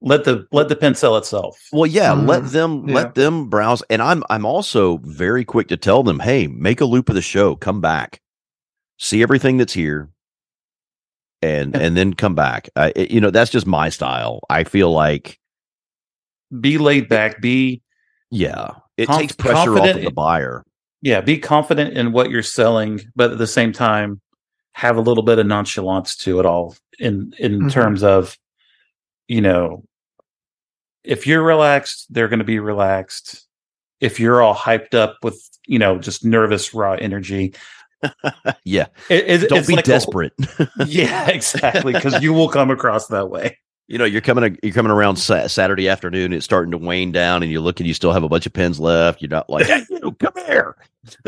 let the let the pen sell itself.
well, yeah. let
Mm,
them
yeah.
let them browse, and I'm I'm also very quick to tell them, hey, make a loop of the show, come back, see everything that's here, and and then come back. I, it- you know, that's just my style. I feel like
Be laid back. Be
yeah, it
Conf-
takes pressure off of the buyer.
yeah, be confident in what you're selling, but at the same time, have a little bit of nonchalance to it all in in
Mhm.
terms of, you know, if you're relaxed, they're going to be relaxed. If you're all hyped up with, you know, just nervous raw energy,
Yeah,
it, it-
don't be
like a-
desperate.
yeah, exactly, because you will come across that way.
you know you're coming you're coming around sa- saturday afternoon it's starting to wane down and you look and you still have a bunch of pens left you're not like hey you come here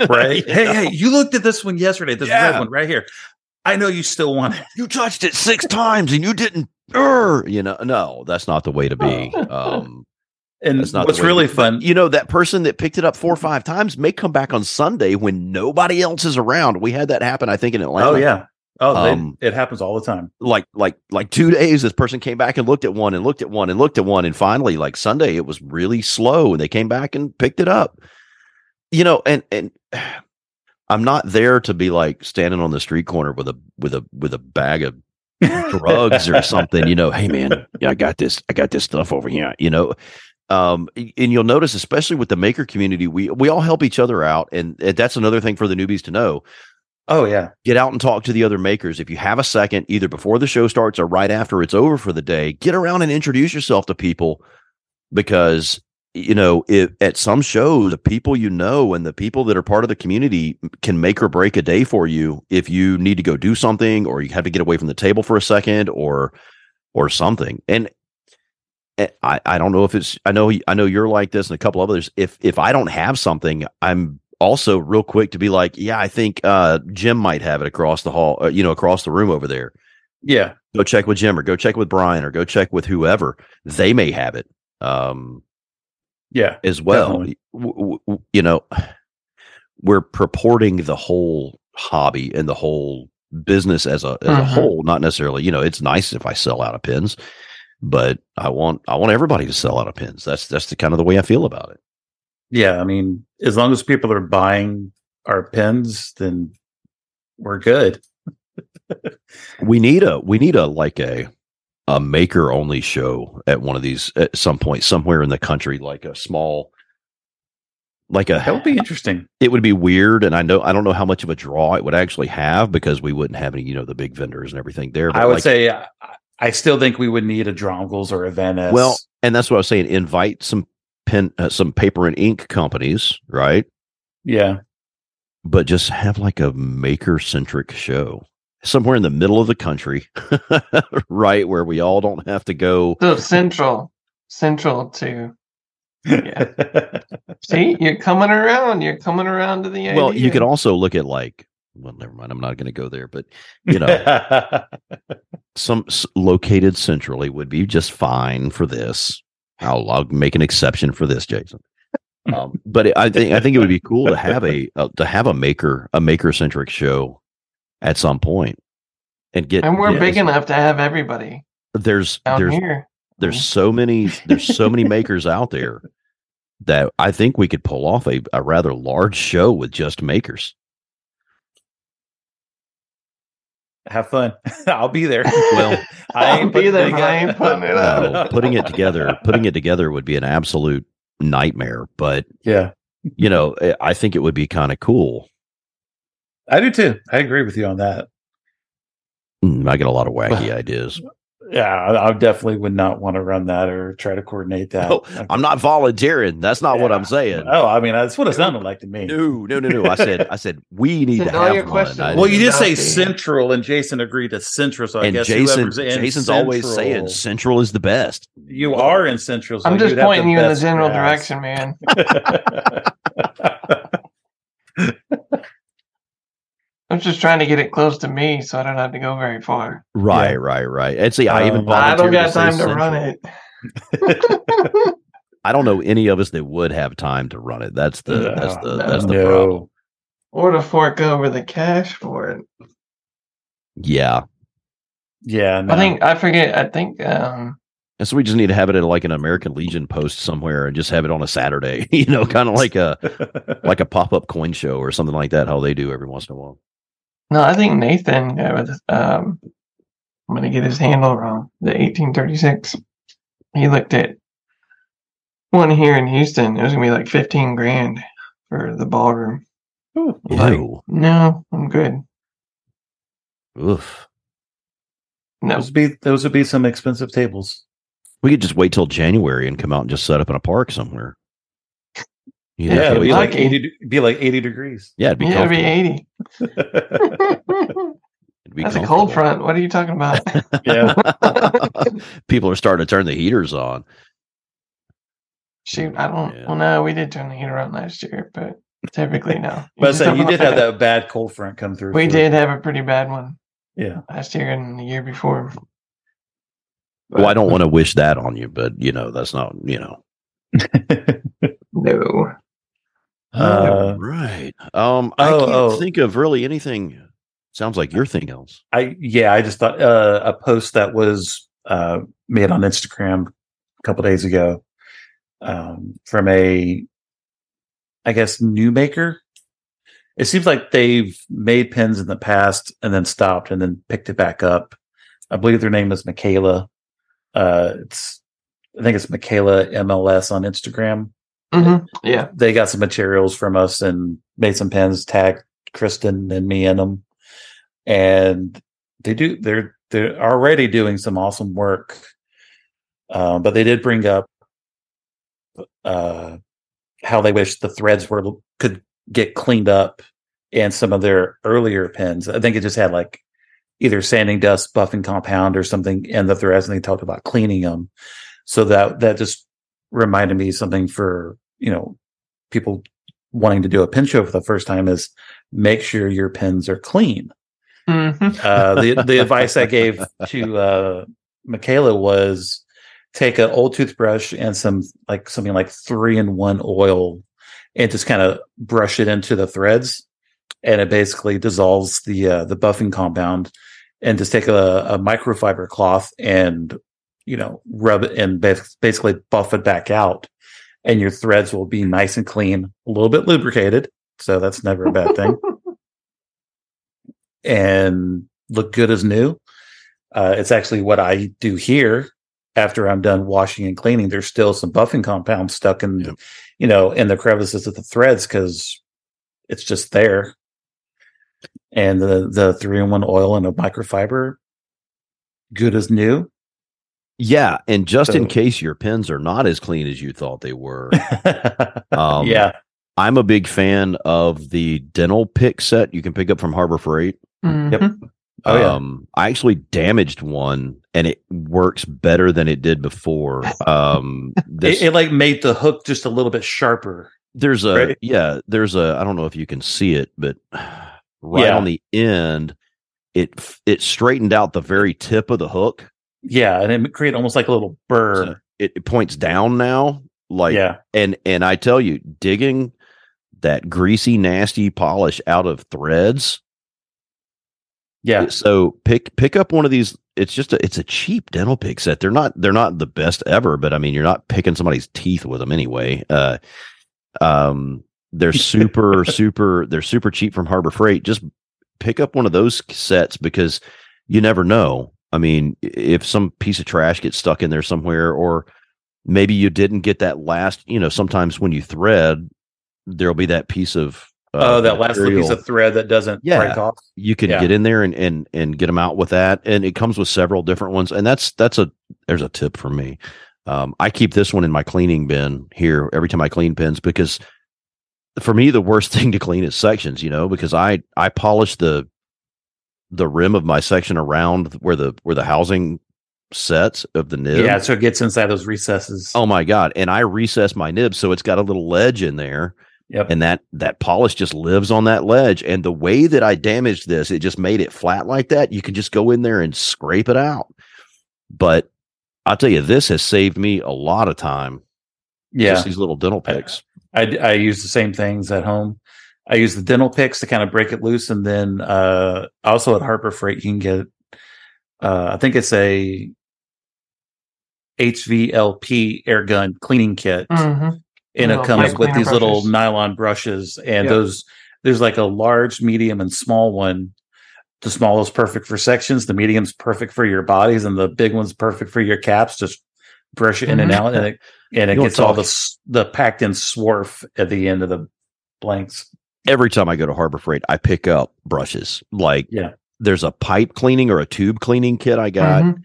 Right? Hey,
know?
hey, you looked at this one yesterday, this
Yeah.
red one right here. I know you still want it.
you touched it six times and you didn't er, you know no that's not the way to be um
And
That's not the
what's really
be.
fun,
you know that person that picked it up four or five times may come back on sunday when nobody else is around we had that happen i think in atlanta
Oh yeah. Oh, they-
Um,
it happens all the time.
like like like two days this person came back and looked at one and looked at one and looked at one and finally like sunday it was really slow and they came back and picked it up you know and and i'm not there to be like standing on the street corner with a with a with a bag of drugs or something you know hey man yeah, i got this i got this stuff over here you know um and you'll notice especially with the maker community we we all help each other out and that's another thing for the newbies to know
Oh yeah.
get out and talk to the other makers. If you have a second, either before the show starts or right after it's over for the day, get around and introduce yourself to people because you know at some shows the people you know and the people that are part of the community can make or break a day for you if you need to go do something or you have to get away from the table for a second or or something. And eh, I, I don't know if it's I know I know you're like this and a couple others. If if I don't have something I'm also real quick to be like yeah I think uh Jim might have it across the hall uh, you know across the room over there.
Yeah.
go check with Jim or go check with Brian or go check with whoever. They may have it. Um
Yeah.
as well. W- w- you know, we're purporting the whole hobby and the whole business as a as a
Mhm.
whole. Not necessarily, you know, it's nice if I sell out of pens, but I want I want everybody to sell out of pens. That's that's the kind of the way I feel about it.
Yeah. I mean, as long as people are buying our pens then we're good.
We need a we need a like a a maker only show at one of these at some point somewhere in the country, like a small. Like a
That would be interesting.
it would be weird and i know i don't know how much of a draw it would actually have because we wouldn't have any you know the big vendors and everything there
I would
like-
say I, I still think we would need a Dromgoole's or a Vanness.
well and that's what i was saying invite some pen uh, some paper and ink companies right
yeah.
but just have like a maker centric show somewhere in the middle of the country right where we all don't have to go
So central, central to. Yeah. See, you're coming around. You're coming around to the.
well you could also look at like well never mind i'm not going to go there but you know some s- located centrally would be just fine for this. I'll, I'll make an exception for this, Jason. Um, but I think I think it would be cool to have a uh, to have a maker a maker centric show at some point and get
and we're
yeah,
big enough to have everybody
There's
out
there's
here.
there's mm. so many there's so many makers out there that I think we could pull off a, a rather large show with just makers.
Have fun. I'll be there.
Well,
I ain't
be
putting
there,
it
I ain't putting it
together.
No, putting it together putting it together would be an absolute nightmare. But
Yeah,
you know, I think it would be kind of cool.
I do too. I agree with you on that.
Mm, I get a lot of wacky ideas.
Yeah, I, I definitely would not want to run that or try to coordinate that.
Oh, I'm not volunteering. That's not what I'm saying.
Oh, I mean, that's what it sounded like to me.
No, no, no, no. I said, I said we need
Send
to have
your
one. I
Well, you
didn't-
say central, and Jason agreed to central. So I
and
guess
Jason,
whoever's in
Jason's always saying central is the best.
you are in central. So
I'm just
you'd
pointing you in the general
grasp.
direction, man. I'm just trying to get it close to me so I don't have to go very far.
Right,
Yeah.
right, right. And see, I even
Um,
I don't
volunteered
got
say
time to run it.
I don't know any of us that would have time to run it. That's the that's the
No,
that's the
no.
problem.
or to fork over the cash for it.
Yeah.
Yeah, no.
I think I forget. I think um
And so we just need to have it at like an American Legion post somewhere and just have it on a Saturday, you know, kind of like a like a pop-up coin show or something like that, how they do every once in a while.
No, I think Nathan uh, with um I'm gonna get his handle wrong. The 1836. He looked at one here in Houston. It was gonna be like 15 grand for the ballroom. I'm like, no, I'm good.
Oof.
No,
those would be those would be some expensive tables.
We could just wait till January and come out and just set up in a park somewhere. You
Yeah,
Yeah, it'd be
like-
like eighty. Be like eighty degrees.
yeah, it'd be
yeah, it'd be 80.
It'd be
That's a cold front. What are you talking about?
Yeah.
People are starting to turn the heaters on.
Shoot, I don't.
Yeah.
Well, no, we did turn the heater on last year, but typically no.
But I
just
say you did have
I-
that bad cold front come through.
We
for-
did have a pretty bad one
Yeah.
last year and the year before.
Well, I don't want to wish that on you, but you know, that's not, you know.
No.
Uh,
right. Um, I
oh,
can't
oh.
think of really anything. Sounds like your thing else.
I yeah, I just thought uh, a post that was uh, made on Instagram a couple days ago um, from a, I guess, new maker. It seems like they've made pens in the past and then stopped and then picked it back up. I believe their name is Michaela. Uh, it's I think it's Michaela MLS on Instagram.
Hmm Yeah.
They got some materials from us and made some pens, tag Kristen and me in them, and they do they're they're already doing some awesome work. Uh, but they did bring up uh, how they wish the threads were could get cleaned up in some of their earlier pens. I think it just had like either sanding dust, buffing compound, or something in the threads, and they talked about cleaning them. So that that just reminded me something for you know people wanting to do a pen show for the first time is make sure your pens are clean.
Mhm.
Uh, the the advice I gave to uh, Michaela was take an old toothbrush and some like something like three in one oil and just kind of brush it into the threads and it basically dissolves the uh, the buffing compound and just take a, a microfiber cloth and you know rub it and basically buff it back out and your threads will be nice and clean a little bit lubricated so that's never a bad thing. And look good as new. Uh, it's actually what i do here after i'm done washing and cleaning. There's still some buffing compound stuck in
Yep.
you know in the crevices of the threads because it's just there. And the the three in one oil and a microfiber good as new
Yeah, and just in case your pens are not as clean as you thought they were, um,
yeah
I'm a big fan of the dental pick set you can pick up from Harbor Freight.
Mhm.
Oh, yeah.
Um, I actually damaged one, and it works better than it did before. Um, this,
it, it like made the hook just a little bit sharper
there's a
right?
yeah, there's a I don't know if you can see it, but right
Yeah.
on the end, it it straightened out the very tip of the hook.
Yeah and it created almost like a little burr
So it, it points down now, like
yeah
and and I tell you, digging that greasy, nasty polish out of threads.
yeah
So pick pick up one of these. It's just a it's a cheap dental pick set. They're not they're not the best ever, but I mean you're not picking somebody's teeth with them anyway. Uh, um, they're super super they're super cheap from Harbor Freight. Just pick up one of those sets because you never know. I mean, if some piece of trash gets stuck in there somewhere, or maybe you didn't get that last. You know, sometimes when you thread, there'll be that piece of uh,
oh that last little piece of thread that doesn't
Yeah.
break off
you can
Yeah.
get in there and and and get them out with that and it comes with several different ones and that's that's a there's a tip for me um i keep this one in my cleaning bin here every time i clean pens because for me the worst thing to clean is sections you know because i i polish the the rim of my section around where the where the housing sets of the nib.
Yeah so it gets inside those recesses.
Oh my god. And i recess my nib so it's got a little ledge in there.
Yep.
And that that polish just lives on that ledge. And the way that i damaged this it just made it flat like that. You can just go in there and scrape it out. But i'll tell you this has saved me a lot of time.
Yeah.
just these little dental picks
I, I use the same things at home. I use the dental picks to kind of break it loose, and then uh, also at Harbor Freight you can get. Uh, I think it's a HVLP air gun cleaning kit,
Mhm.
and it comes with these little nylon brushes, and
Yep.
those there's like a large, medium, and small one. The small is perfect for sections. The medium's perfect for your bodies, and the big one's perfect for your caps. Just brush it in and
Mhm.
out, and it and it gets all the the packed in swarf at the end of the blanks.
Every time i go to harbor freight i pick up brushes. Like
Yeah.
there's a pipe cleaning or a tube cleaning kit i got.
Mhm.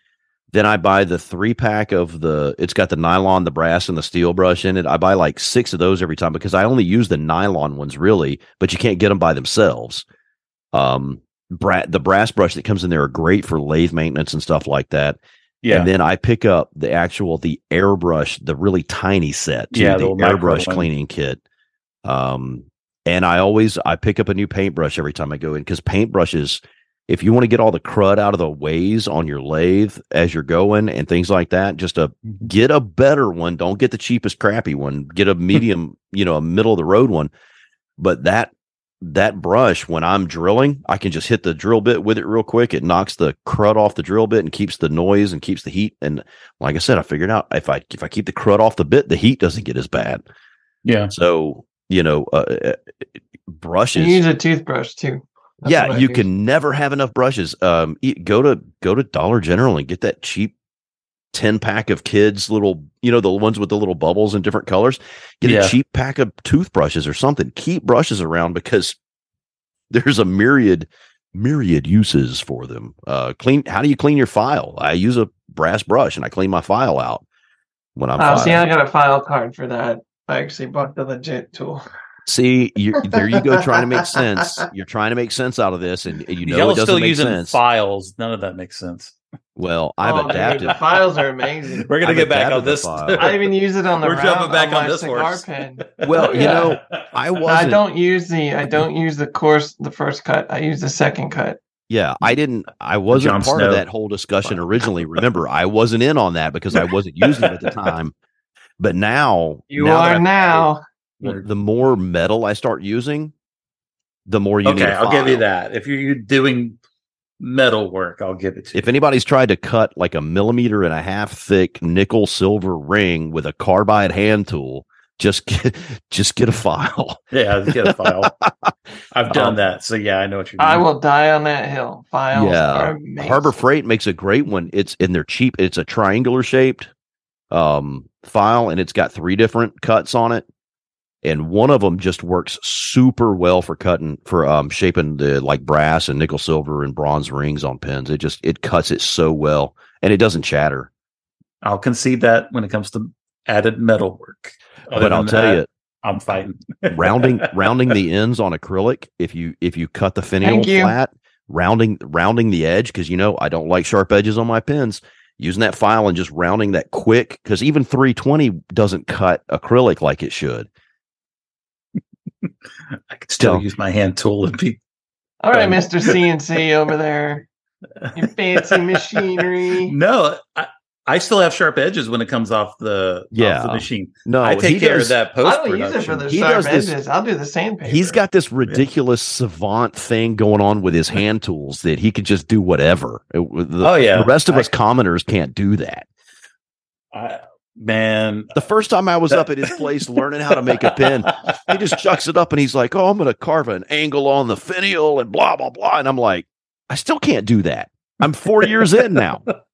then i buy the three pack of the it's got the nylon the brass and the steel brush in it. I buy like six of those every time because i only use the nylon ones really but you can't get them by themselves. Um bra- the brass brush that comes in there are great for lathe maintenance and stuff like that.
Yeah.
and then i pick up the actual the airbrush the really tiny set too,
Yeah,
the
the
airbrush cleaning kit. Um and i always i pick up a new paintbrush every time i go in because paintbrushes if you want to get all the crud out of the ways on your lathe as you're going and things like that just a
Mhm.
get a better one. Don't get the cheapest crappy one. Get a medium you know a middle of the road one. But that that brush when i'm drilling i can just hit the drill bit with it real quick. It knocks the crud off the drill bit and keeps the noise and keeps the heat. And like i said i figured out if i if i keep the crud off the bit the heat doesn't get as bad.
Yeah.
so you know uh, uh,
You
brushes
use a toothbrush too. That's
yeah you
use.
can never have enough brushes um e- go to go to dollar general and get that cheap 10 pack of kids little you know the ones with the little bubbles in different colors get
Yeah.
a cheap pack of toothbrushes or something keep brushes around because there's a myriad myriad uses for them. Uh, clean. How do you clean your file? I use a brass brush and I clean my file out when I'm.
Oh, see, I got a file card for that. I actually bought the legit tool.
See, you there you go, trying to make sense. You're trying to make sense out of this, and you know
Y'all
it doesn't
still
make
using
sense.
files. None of that makes sense.
well, I've
Oh, dude,
adapted.
the files are amazing.
We're gonna
I've
get back on this.
file.
I even use it on the
We're
round
jumping back
on,
on this
cigar
horse.
pen.
Well, you
Yeah.
know, I
I
wasn't.
I don't use the I don't use the course the first cut. I use the second cut.
Yeah, I didn't. I wasn't
Jon
part
Snow.
of that whole discussion originally. Remember, I wasn't in on that because I wasn't using it at the time. But now,
You
now
are now.
well, the more metal I start using, the more you need.
okay,
a
I'll give you that. If you're doing metal work, I'll give it to you.
If anybody's tried to cut like a millimeter and a half thick nickel silver ring with a carbide hand tool, just get just get a file.
Yeah, get a file. I've done
Um,
that, so yeah, I know what you mean.
I will die on that hill. Files
Yeah,
are.
Harbor Freight makes a great one. It's and they're cheap. It's a triangular shaped um file and it's got three different cuts on it. And one of them just works super well for cutting for um shaping the like brass and nickel silver and bronze rings on pens. It just it cuts it so well and it doesn't chatter.
I'll concede that when it comes to added metal work. Other
but I'll tell
that,
you,
I'm fighting.
rounding rounding the ends on acrylic if you if you cut the finial flat rounding rounding the edge because you know i don't like sharp edges on my pens using that file and just rounding that quick because even 320 doesn't cut acrylic like it should
I could still
So-
use my hand tool and be
All right,
Um,
Mr. CNC over there. Your fancy machinery.
No, I, I still have sharp edges when it comes off the
Yeah.
off the machine.
no
I take care
does-
of that
I
post
don't use it for
production.
the
He
sharp
does this-
edges. I'll do the sandpaper.
he's got this ridiculous savant thing going on with his hand tools that he could just do whatever It- the,
Oh, yeah.
the rest of
I-
us commoners can't do that
I, man,
the first time i was up at his place learning how to make a pen he just chucks it up and he's like, "Oh, I'm going to carve an angle on the finial and blah blah blah." And I'm like, "I still can't do that. I'm four years in now.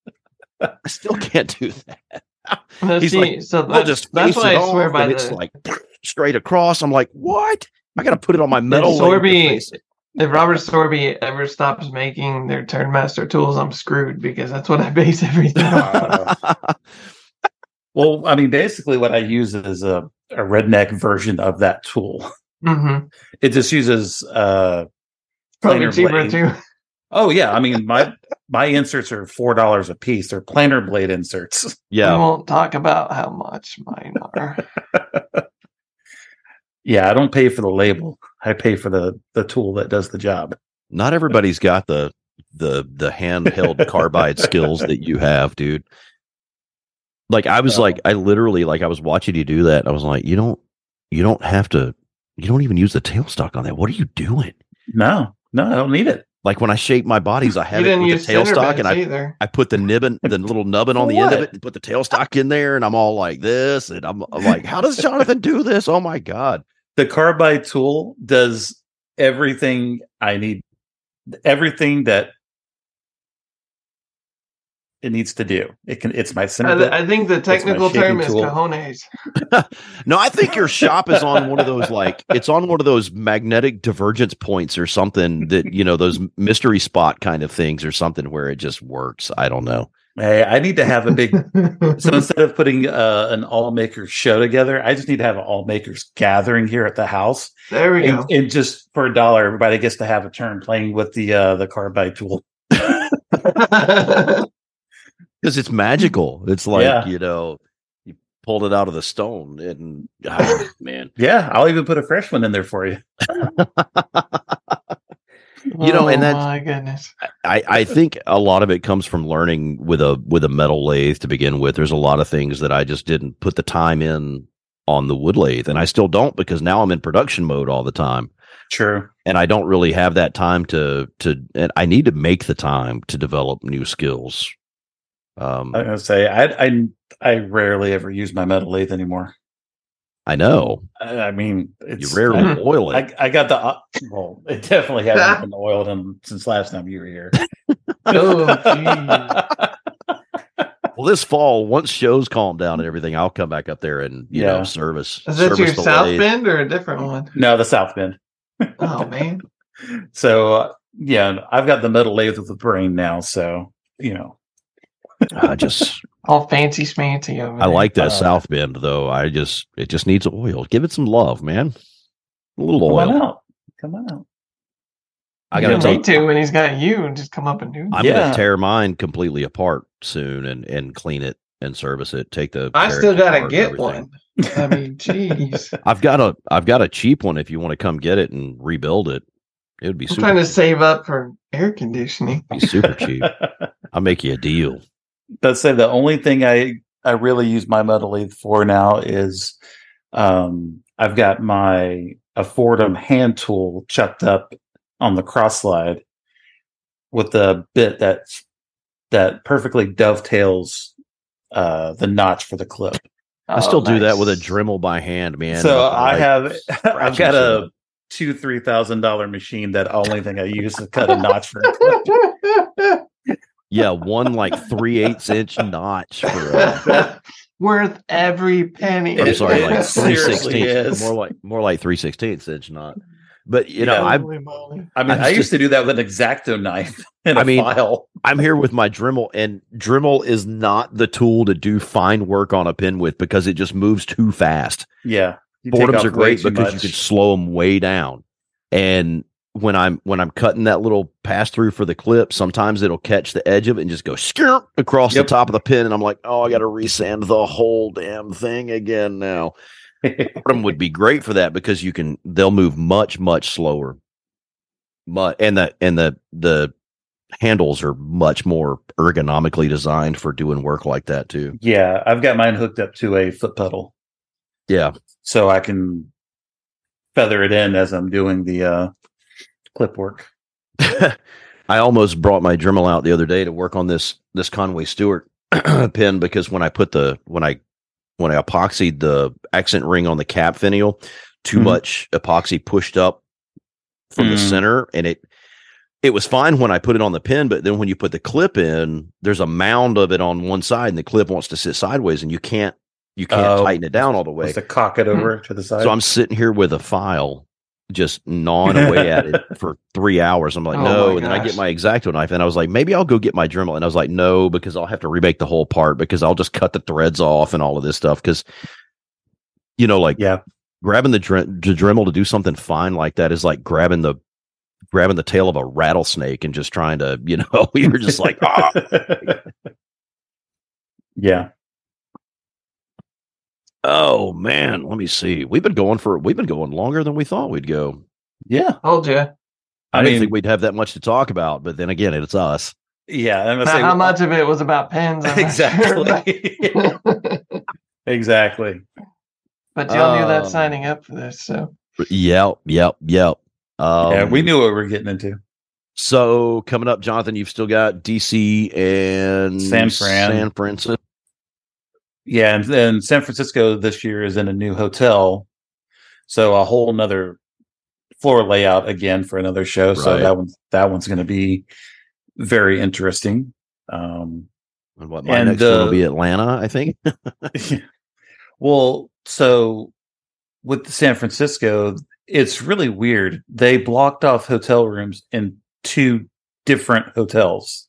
I still can't do that.
No,
He's
see,
like,
so
I'll
that's,
just
that's why
it
I swear by
and
the,
it's like straight across. I'm like, what? I got to put it on my metal.
Sorby. If Robert Sorby ever stops making their Turnmaster tools, I'm screwed because that's what I base everything on.
Well, I mean, basically, what I use is a, a redneck version of that tool.
hmm
It just uses. uh
Probably cheaper
blade.
too.
Oh yeah, I mean my my inserts are four dollars a piece. They're planer blade inserts.
Yeah, We
yeah,
won't talk about how much mine are.
Yeah, I don't pay for the label. I pay for the the tool that does the job.
not everybody's got the the the handheld carbide skills that you have, dude. Like I was
No.
like, I literally like I was watching you do that. And I was like, you don't, you don't have to, you don't even use the tailstock on that. What are you doing?
No, no, I don't need it.
Like when I shape my bodies, I have it with
use
the tailstock, and I
either.
I put the nibbin, the little nubbin on
For
the end of it, and put the tailstock in there, and I'm all like this, and I'm, I'm like, how does Jonathan do this? Oh my god!
The carbide tool does everything I need. Everything that it needs to do. It can. It's my center.
I,
bit.
I think the technical term is
tool.
cojones.
No, I think your shop is on one of those like it's on one of those magnetic divergence points or something that you know those mystery spot kind of things or something where it just works. I don't know.
Hey, I need to have a big. so instead of putting uh, an all makers show together, I just need to have an all makers gathering here at the house,
there we
and,
go.
and just for a dollar, everybody gets to have a turn playing with the uh, the carbide tool.
because it's magical. It's like
Yeah.
you know, you pulled it out of the stone, and ah, man,
Yeah, I'll even put a fresh one in there for you.
You know, and
oh
that's-
my goodness.
I I think a lot of it comes from learning with a with a metal lathe to begin with. There's a lot of things that I just didn't put the time in on the wood lathe, and I still don't because now I'm in production mode all the time.
Sure,
and I don't really have that time to to and I need to make the time to develop new skills. Um,
I was gonna say I I I rarely ever use my metal lathe anymore.
I know
I, I mean,
you
it's
rarely
I-
oil it.
I, I got the uh, well. It definitely hasn't been oiled in, since last time you were here.
Oh, geez.
well, this fall, once shows calm down and everything, I'll come back up there and you know
Yeah.
service.
Is that your
the
South
lathe.
Bend or a different one?
no, the South Bend.
Oh man.
so uh, yeah, I've got the metal lathe with the brain now. So you know,
I just
All fancy schmancy over
I
there.
like that
Uh,
South Bend though. I just it just needs oil. Give it some love, man. A little
come on
oil.
out, come on out.
I gotta
don't
tell
need to when he's got you. And just come up and do. it.
I'm
Yeah.
gonna tear mine completely apart soon and and clean it and service it. Take the
I still gotta get one. I mean, jeez.
I've got a I've got a cheap one if you want to come get it and rebuild it. It would be
I'm
super
trying to save up for air conditioning.
be super cheap. I'll make you a deal.
Let's say the only thing I I really use my metal lathe for now is um I've got my a Foredom hand tool chucked up on the cross slide with the bit that that perfectly dovetails uh the notch for the clip.
I still
Oh,
do that with a. Dremel by hand, man.
so
Nothing
I
like
have I've got a two three thousand dollar machine that only thing I use to cut a notch for a clip.
yeah, one like three eighths inch notch for a,
Worth every penny.
I'm sorry, like three
seriously
sixteenths, more like more like three sixteenths inch knot. But you know,
Yeah.
I
Holy moly.
I mean,
I
I, used
just-
to do that with an X-Acto knife and
I
a
mean,
file.
I'm here with my Dremel, and Dremel is not the tool to do fine work on a pen with because it just moves too fast.
Yeah, you take
are great
way too
because you can slow them way down. And when I'm when I'm cutting that little pass through for the clip, sometimes it'll catch the edge of it and just go skirp across
Yep.
the top of the pen, and I'm like, oh, I got to resand the whole damn thing again now. Foredom would be great for that because you can they'll move much much slower. But and the and the the handles are much more ergonomically designed for doing work like that too.
yeah, I've got mine hooked up to a foot pedal,
Yeah.
so I can feather it in as I'm doing the uh, clip work.
I almost brought my Dremel out the other day to work on this this Conway Stewart pen because when I put the when I when I epoxied the accent ring on the cap finial, too
Mhm.
much epoxy pushed up from the
Mm.
center and it it was fine when I put it on the pen, but then when you put the clip in, there's a mound of it on one side and the clip wants to sit sideways and you can't you can't
Oh.
tighten it down all the way.
To cock it over to the side.
So I'm sitting here with a file, just gnawing away at it for three hours. I'm like,
Oh
no. And then I get my X-Acto knife, and I was like, maybe I'll go get my Dremel. And I was like, no, because I'll have to remake the whole part because I'll just cut the threads off and all of this stuff. Because you know, like
yeah,
grabbing the, Dre- the Dremel to do something fine like that is like grabbing the grabbing the tail of a rattlesnake and just trying to, you know, you're just like, ah.
yeah.
Oh man, let me see. We've been going for we've been going longer than we thought we'd go.
Yeah.
Told you.
I,
I
didn't think we'd have that much to talk about, but then again, it's us.
Yeah. I'm gonna
How,
say
how much of it was about pens? I'm not sure, but-
exactly. exactly.
but y'all knew that
Um,
signing up for this, so
Yep, yep, yep. Um,
yeah, we knew what we were getting into.
So coming up, Jonathan, you've still got DC and
San Fran.
San Francisco.
Yeah, and, and San Francisco this year is in a new hotel, so a whole nother floor layout again for another show. So that one that one's going to be very interesting. Um,
And what my
And,
next one will
uh,
be Atlanta, I think.
well, so with San Francisco, it's really weird. They blocked off hotel rooms in two different hotels.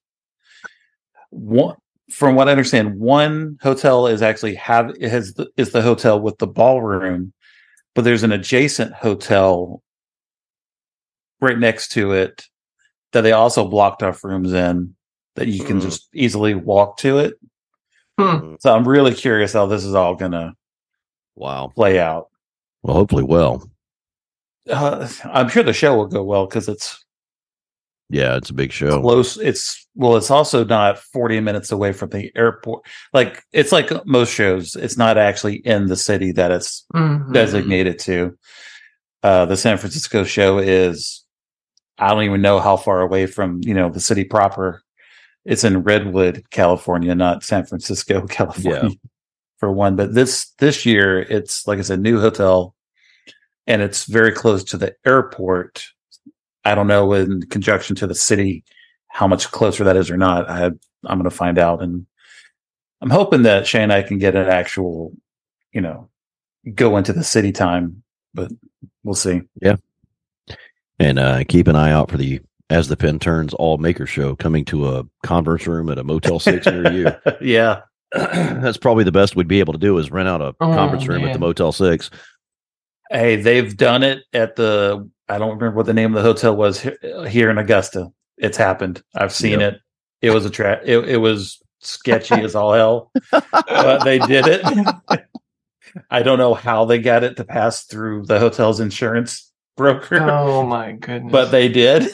One, from what I understand, one hotel is actually have it has the, is the hotel with the ballroom, but there's an adjacent hotel right next to it that they also blocked off rooms in that you can
Hmm.
just easily walk to it.
Hmm.
So I'm really curious how this is all gonna
Wow.
play out.
Well, hopefully, well.
Uh, I'm sure the show will go well because it's
Yeah, it's a big show.
close. It's well, it's also not 40 minutes away from the airport. Like it's like most shows, it's not actually in the city that it's
Mhm.
designated to. Uh, the San Francisco show is, I don't even know how far away from you know the city proper. It's in Redwood, California, not San Francisco, California, for one. But this this year, it's like it's a new hotel, and it's very close to the airport. I don't know in conjunction to the city how much closer that is or not. I I'm going to find out, and I'm hoping that Shay and I can get an actual, you know, go into the city time, but we'll see.
Yeah, And uh, keep an eye out for the as the pen turns all maker show coming to a conference room at a Motel Six near you.
yeah.
That's probably the best we'd be able to do is rent out a
Oh,
conference room at the Motel Six.
Hey, they've done it at the I don't remember what the name of the hotel was here in Augusta. It's happened. I've seen
Yep.
it. It was a trap. It, it was sketchy as all hell, but they did it. I don't know how they got it to pass through the hotel's insurance broker,
oh my goodness!
but they did.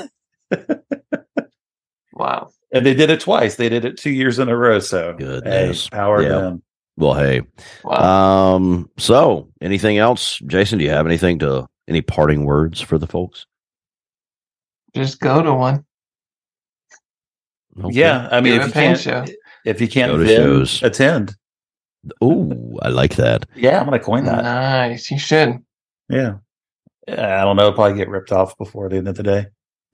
wow.
And they did it twice. They did it two years in a row. So
Goodness.
hey, power
Yeah.
to them.
Well, hey.
Wow.
Um. So, anything else, Jason? Do you have anything to any parting words for the folks?
Just go to one.
Okay.
Yeah, I mean,
Do
if you can't,
show.
if you can't
Go to
then
shows.
attend.
Oh, I like that.
Yeah, I'm gonna coin that.
Nice. You should.
Yeah. I don't know. Probably get ripped off before the end of the day.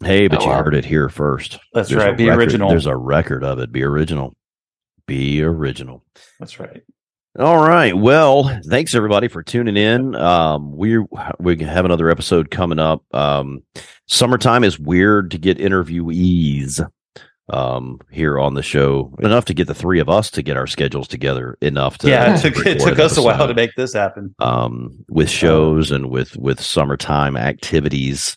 Hey, but
Oh,
you
wow.
heard it here first.
That's
There's
right. Be
record-
original.
There's a record of it. Be original. Be original.
That's right.
All right. Well, thanks everybody for tuning in. Um, we we have another episode coming up. Um, summertime is weird to get interviewees um here on the show enough to get the three of us to get our schedules together enough to
yeah, it took it took us a while to make this happen.
um with shows and with with summertime activities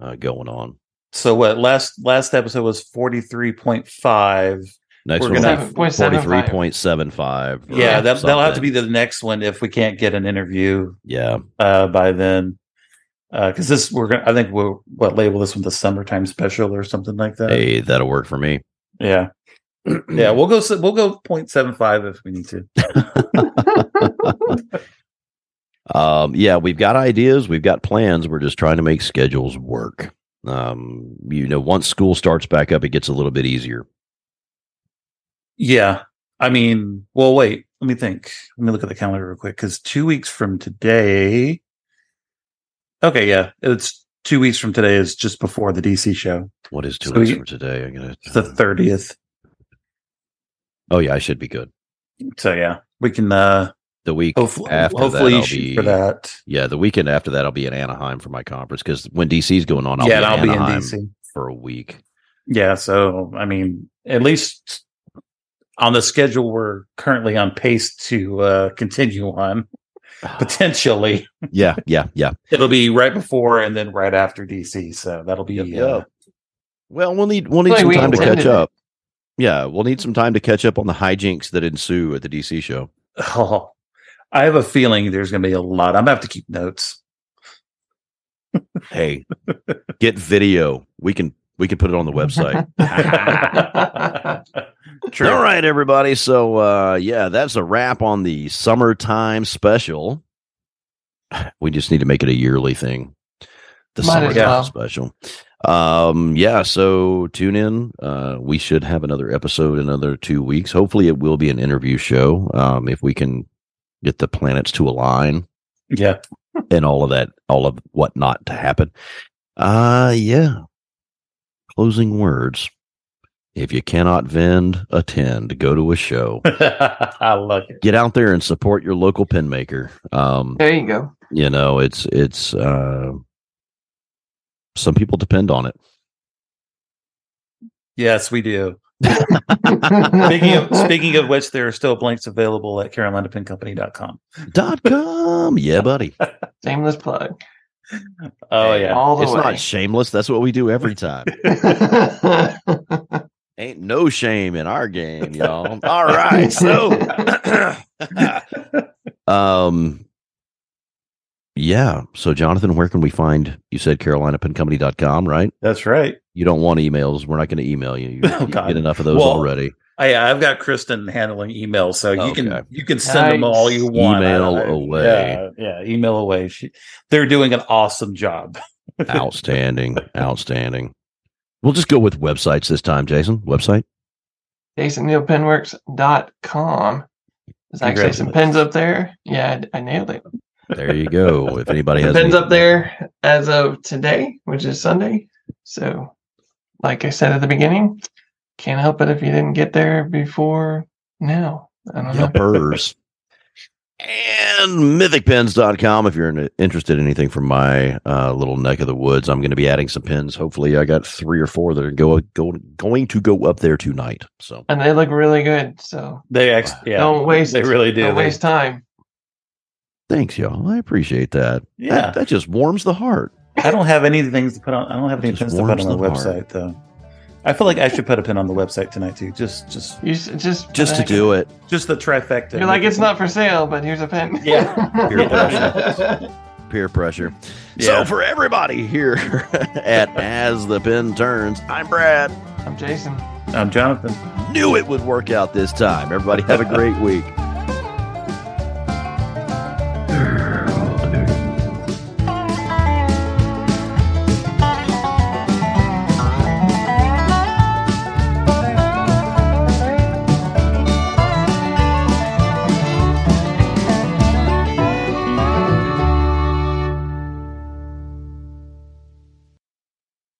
uh going on
So what last last episode was forty three point five.
Next
We're
one
gonna-
will be 43.75 or
Yeah, that that'll have to be the next one if we can't get an interview
yeah
uh by then. Because this we're gonna I think we'll what label this one the summertime special or something like that.
hey that'll work for me
Yeah. Yeah, we'll go we'll go 0.75 if we need to.
um yeah we've got ideas we've got plans we're just trying to make schedules work um you know once school starts back up it gets a little bit easier
Yeah. I mean, well, wait. Let me think. Let me look at the calendar real quick. Because two weeks from today. Okay, yeah, it's two weeks from today. Is just before the DC show.
what is two
So
weeks
you-
from today i'm gonna
the thirtieth.
oh yeah i should be good
So yeah, we can. uh
the week
Hopefully,
after
hopefully
that I'll be,
for that.
yeah the weekend after that i'll be in anaheim for my conference because when dc's going on i'll
yeah,
be,
I'll be in DC.
for a week
Yeah, so I mean, at least on the schedule we're currently on pace to uh continue on. Potentially,
yeah yeah yeah
it'll be right before and then right after DC. So that'll be.
Yep,
uh.
Well, we'll need we'll need
Like
some
we
time to catch
intended it.
up. Yeah, we'll need some time to catch up on the hijinks that ensue at the DC show.
Oh, I have a feeling there's going to be a lot. I'm going to have to keep notes.
Hey, get video. We can we can put it on the website.
True.
All right, everybody. So uh yeah, that's a wrap on the summertime special. We just need to make it a yearly thing. The
Might
summertime
well.
special. Um yeah, so tune in. Uh we should have another episode in another 2 weeks. Hopefully it will be an interview show um if we can get the planets to align
Yeah.
and all of that all of what not to happen. Uh yeah. Closing words. If you cannot vend, attend. Go to a show.
I love it.
Get out there and support your local pen maker. Um,
there you go.
you know, it's it's uh some people depend on it.
Yes, we do. Speaking of, speaking of which, there are still blanks available at carolinapencompany.com.
Dot com. Yeah, buddy.
Shameless plug.
Oh, yeah.
All the
It's
way.
not shameless. That's what we do every time. Ain't no shame in our game, y'all. All right. So um yeah. So Jonathan, where can we find you said carolinapencompany.com, right?
That's right.
You don't want emails. We're not going to email you. You,
Oh,
you get enough of those
Well,
already.
I, I've got Kristen handling emails, so you
Okay.
can you can send them all you want.
Email
I- I-
away.
Yeah, yeah, email away. She, they're doing an awesome job.
Outstanding. Outstanding. We'll just go with websites this time, Jason. Website?
JasonNeilPenworks.com. There's actually some pens up there. Yeah, I, I nailed it.
There you go. If anybody has
Pens
any-
up there as of today, which is Sunday. So, like I said at the beginning, can't help it if you didn't get there before now. I don't know.
Yuppers. and mythicpens.com if you're interested in anything from my uh, little neck of the woods. I'm going to be adding some pens. Hopefully, I got three or four that are go, go, going to go up there tonight. So,
And they look really good. So
They ex- yeah,
don't waste
they really do.
Don't
They-
waste time.
thanks, y'all. I appreciate that.
Yeah.
That, that just warms the heart.
I don't have any things to put on. I don't have any
Just
pens to put on
warms
the
the heart.
website though. I feel like I should put a pen on the website tonight too. Just, just,
You s- just
Just to do it.
just the trifecta.
You're like it's not for sale, but here's a pen.
Yeah.
Peer pressure. Peer pressure. So, for everybody here at As the Pen Turns, I'm Brad.
I'm Jason.
I'm Jonathan.
Knew it would work out this time. Everybody have a great week.